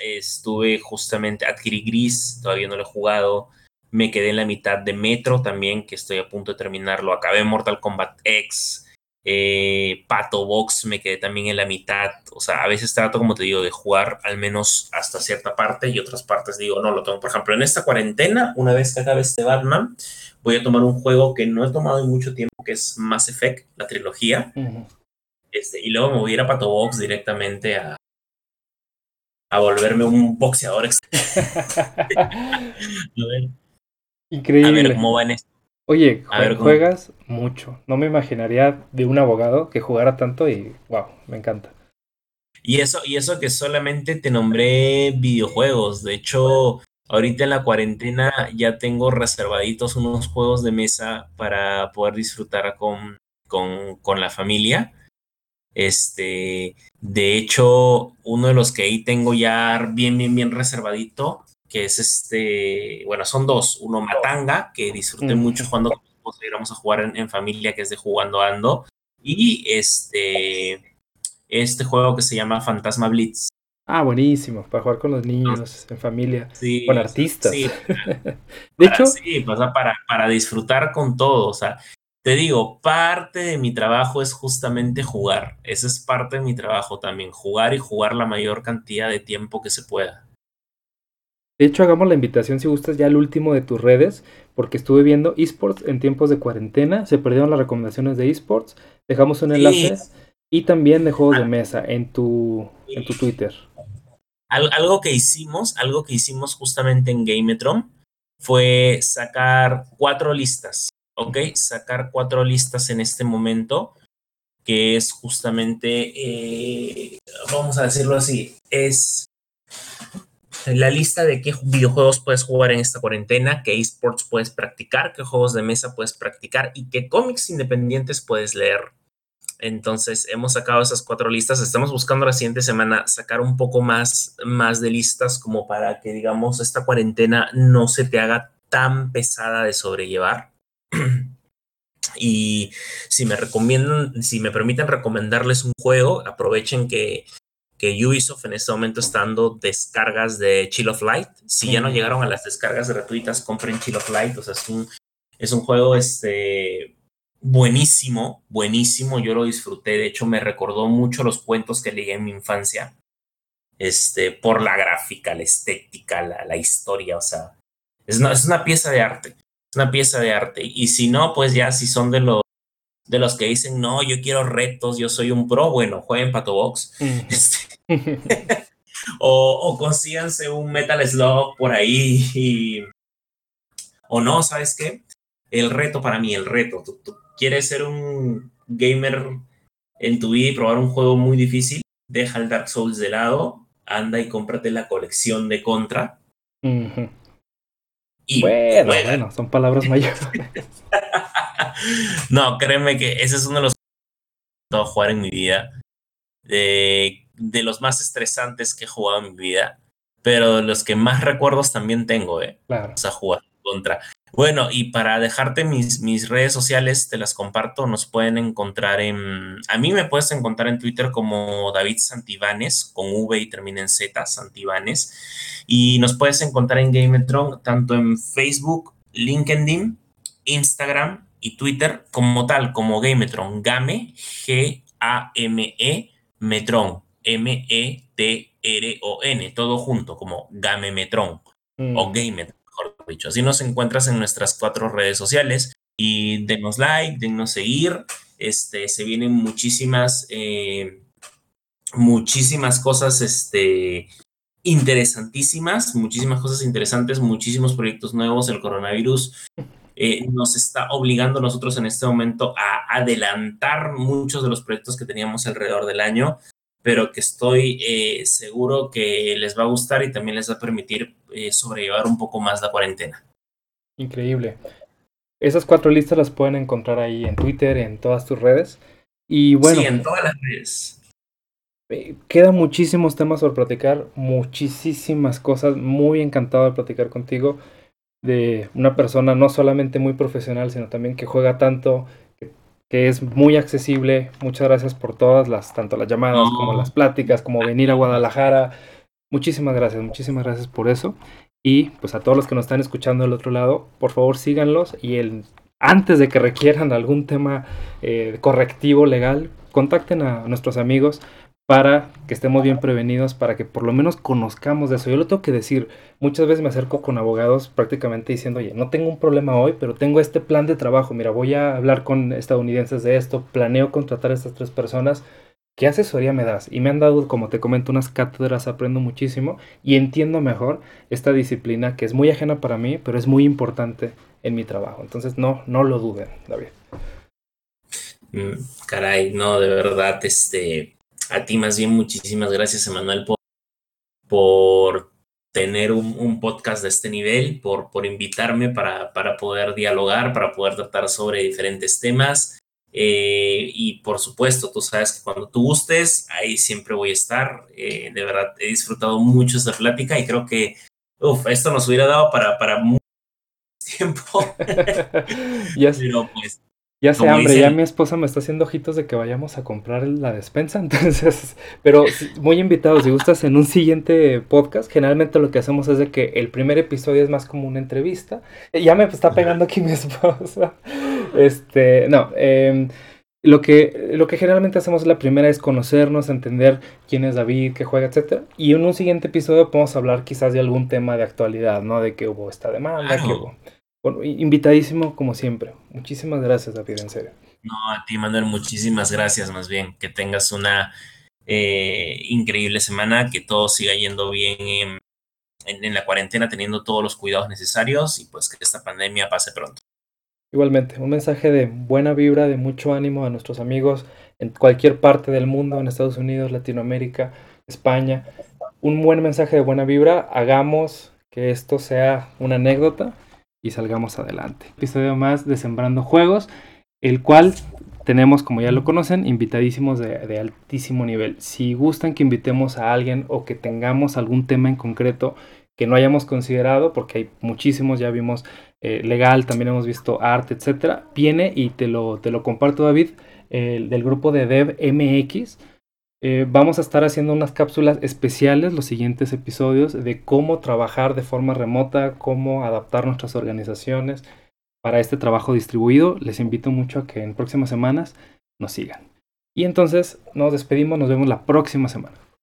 estuve justamente, adquirí Gris, todavía no lo he jugado, me quedé en la mitad de Metro también, que estoy a punto de terminarlo, acabé Mortal Kombat X, eh, Pato Box me quedé también en la mitad. O sea, a veces trato, como te digo, de jugar al menos hasta cierta parte y otras partes digo, no, lo tengo. Por ejemplo, en esta cuarentena, una vez que acabe este Batman, voy a tomar un juego que no he tomado en mucho tiempo, que es Mass Effect, la trilogía. este, y luego me voy a ir a Pato Box directamente a, a volverme un boxeador. Increíble. A ver cómo va en esto. Oye, juegas mucho. No me imaginaría de un abogado que jugara tanto y wow, me encanta. Y eso, y eso que solamente te nombré videojuegos. De hecho, ahorita en la cuarentena ya tengo reservaditos unos juegos de mesa para poder disfrutar con, con, con la familia. Este, de hecho, uno de los que ahí tengo ya bien, bien, bien reservadito que es este, bueno, son dos, uno Matanga, que disfruté mucho cuando íbamos a jugar en, familia, que es de Jugando Ando, y este, este juego que se llama Fantasma Blitz. Ah, buenísimo, para jugar con los niños, en familia, con artistas. Sí, de hecho, sí, para, para disfrutar con todo, o sea, te digo, parte de mi trabajo es justamente jugar. Esa es parte de mi trabajo también, jugar y jugar la mayor cantidad de tiempo que se pueda. De hecho, hagamos la invitación si gustas ya el último de tus redes, porque estuve viendo esports en tiempos de cuarentena, se perdieron las recomendaciones de esports, dejamos un enlace y también de juegos de mesa en tu, en tu Twitter. algo que hicimos, algo que hicimos justamente en Gametron fue sacar cuatro listas, ¿ok? Sacar cuatro listas en este momento, que es justamente, eh, vamos a decirlo así, es la lista de qué videojuegos puedes jugar en esta cuarentena, qué esports puedes practicar, qué juegos de mesa puedes practicar y qué cómics independientes puedes leer. Entonces hemos sacado esas cuatro listas. Estamos buscando la siguiente semana sacar un poco más, más de listas como para que, digamos, esta cuarentena no se te haga tan pesada de sobrellevar. y si me recomiendan, si me permiten recomendarles un juego, aprovechen que, que Ubisoft en este momento está dando descargas de Chill of Light. Si ya no llegaron a las descargas gratuitas, compren Chill of Light. O sea, es un, es un juego este, buenísimo, buenísimo, yo lo disfruté, de hecho me recordó mucho los cuentos que leí en mi infancia, este, por la gráfica, la estética, la, historia, o sea, es una, es una, pieza de arte, es una pieza de arte, y si no, pues ya si son de los, de los que dicen, no, yo quiero retos, yo soy un pro, bueno, jueguen Pato Box, este, o, o consíganse un Metal Slug por ahí, y, o no, ¿sabes qué? El reto para mí, el reto, tú, quieres ser un gamer en tu vida y probar un juego muy difícil, deja el Dark Souls de lado, anda y cómprate la colección de Contra. Y bueno, bueno, son palabras mayores. no, créeme que ese es uno de los que he jugar en mi vida. De, de, los más estresantes que he jugado en mi vida. Pero de los que más recuerdos también tengo, ¿eh? Claro. O sea, jugar contra. Bueno, y para dejarte mis, mis redes sociales, te las comparto, nos pueden encontrar en... A mí me puedes encontrar en Twitter como David Santibanes, con V y termina en Z, Santibanes. Y nos puedes encontrar en Gametron tanto en Facebook, LinkedIn, Instagram y Twitter como tal, como Gametron, Game, G-A-M-E, Metron, M-E-T-R-O-N, todo junto, como Game Metron o mm. Gametron dicho. Así nos encuentras en nuestras cuatro redes sociales y denos like, denos seguir. Este, se vienen muchísimas, eh, muchísimas cosas este, interesantísimas, muchísimas cosas interesantes, muchísimos proyectos nuevos. El coronavirus eh, nos está obligando nosotros en este momento a adelantar muchos de los proyectos que teníamos alrededor del año pero que estoy eh, seguro que les va a gustar y también les va a permitir eh, sobrellevar un poco más la cuarentena. Increíble. Esas cuatro listas las pueden encontrar ahí en Twitter, en todas tus redes. Y bueno. Sí, en todas las redes. Eh, quedan muchísimos temas por platicar, muchísimas cosas. Muy encantado de platicar contigo. De una persona no solamente muy profesional, sino también que juega tanto, que es muy accesible. Muchas gracias por todas las, tanto las llamadas como las pláticas, como venir a Guadalajara. Muchísimas gracias, muchísimas gracias por eso. Y pues a todos los que nos están escuchando del otro lado, por favor síganlos y el, antes de que requieran algún tema eh, correctivo legal, contacten a nuestros amigos para que estemos bien prevenidos, para que por lo menos conozcamos de eso. Yo lo tengo que decir, muchas veces me acerco con abogados prácticamente diciendo, oye, no tengo un problema hoy, pero tengo este plan de trabajo, mira, voy a hablar con estadounidenses de esto, planeo contratar a estas tres personas, ¿qué asesoría me das? Y me han dado, como te comento, unas cátedras, aprendo muchísimo y entiendo mejor esta disciplina que es muy ajena para mí, pero es muy importante en mi trabajo. Entonces, no, no lo duden, David. Mm, caray, no, de verdad, este a ti más bien muchísimas gracias, Emanuel, por, por tener un, podcast de este nivel, por, por invitarme para, para poder dialogar, para poder tratar sobre diferentes temas. Eh, y por supuesto, tú sabes que cuando tú gustes, ahí siempre voy a estar. Eh, de verdad, he disfrutado mucho esta plática y creo que uf, esto nos hubiera dado para, para mucho tiempo. Pero pues ya sé hambre, ya mi esposa me está haciendo ojitos de que vayamos a comprar la despensa, entonces, pero muy invitados, si gustas en un siguiente podcast, generalmente lo que hacemos es de que el primer episodio es más como una entrevista, eh, ya me está pegando aquí mi esposa, este, no, em, lo que, lo que generalmente hacemos la primera es conocernos, entender quién es David, qué juega, etc. Y en un siguiente episodio podemos hablar quizás de algún tema de actualidad, ¿no? De que hubo esta demanda, que hubo bueno, invitadísimo como siempre. Muchísimas gracias, David, en serio. No, a ti, Manuel, muchísimas gracias, más bien. Que tengas una Eh, increíble semana, que todo siga yendo bien en, la cuarentena, teniendo todos los cuidados necesarios y pues que esta pandemia pase pronto. Igualmente, un mensaje de buena vibra, de mucho ánimo a nuestros amigos en cualquier parte del mundo, en Estados Unidos, Latinoamérica, España. Un buen mensaje de buena vibra, hagamos que esto sea una anécdota y salgamos adelante. Episodio más de Sembrando Juegos, el cual tenemos, como ya lo conocen, invitadísimos de, altísimo nivel. Si gustan que invitemos a alguien o que tengamos algún tema en concreto que no hayamos considerado, porque hay muchísimos, ya vimos eh, legal, también hemos visto arte, etcétera, viene y te lo, te lo comparto, David, del grupo de Dev MX. Eh, vamos a estar haciendo unas cápsulas especiales los siguientes episodios de cómo trabajar de forma remota, cómo adaptar nuestras organizaciones para este trabajo distribuido. Les invito mucho a que en próximas semanas nos sigan. Y entonces nos despedimos, nos vemos la próxima semana.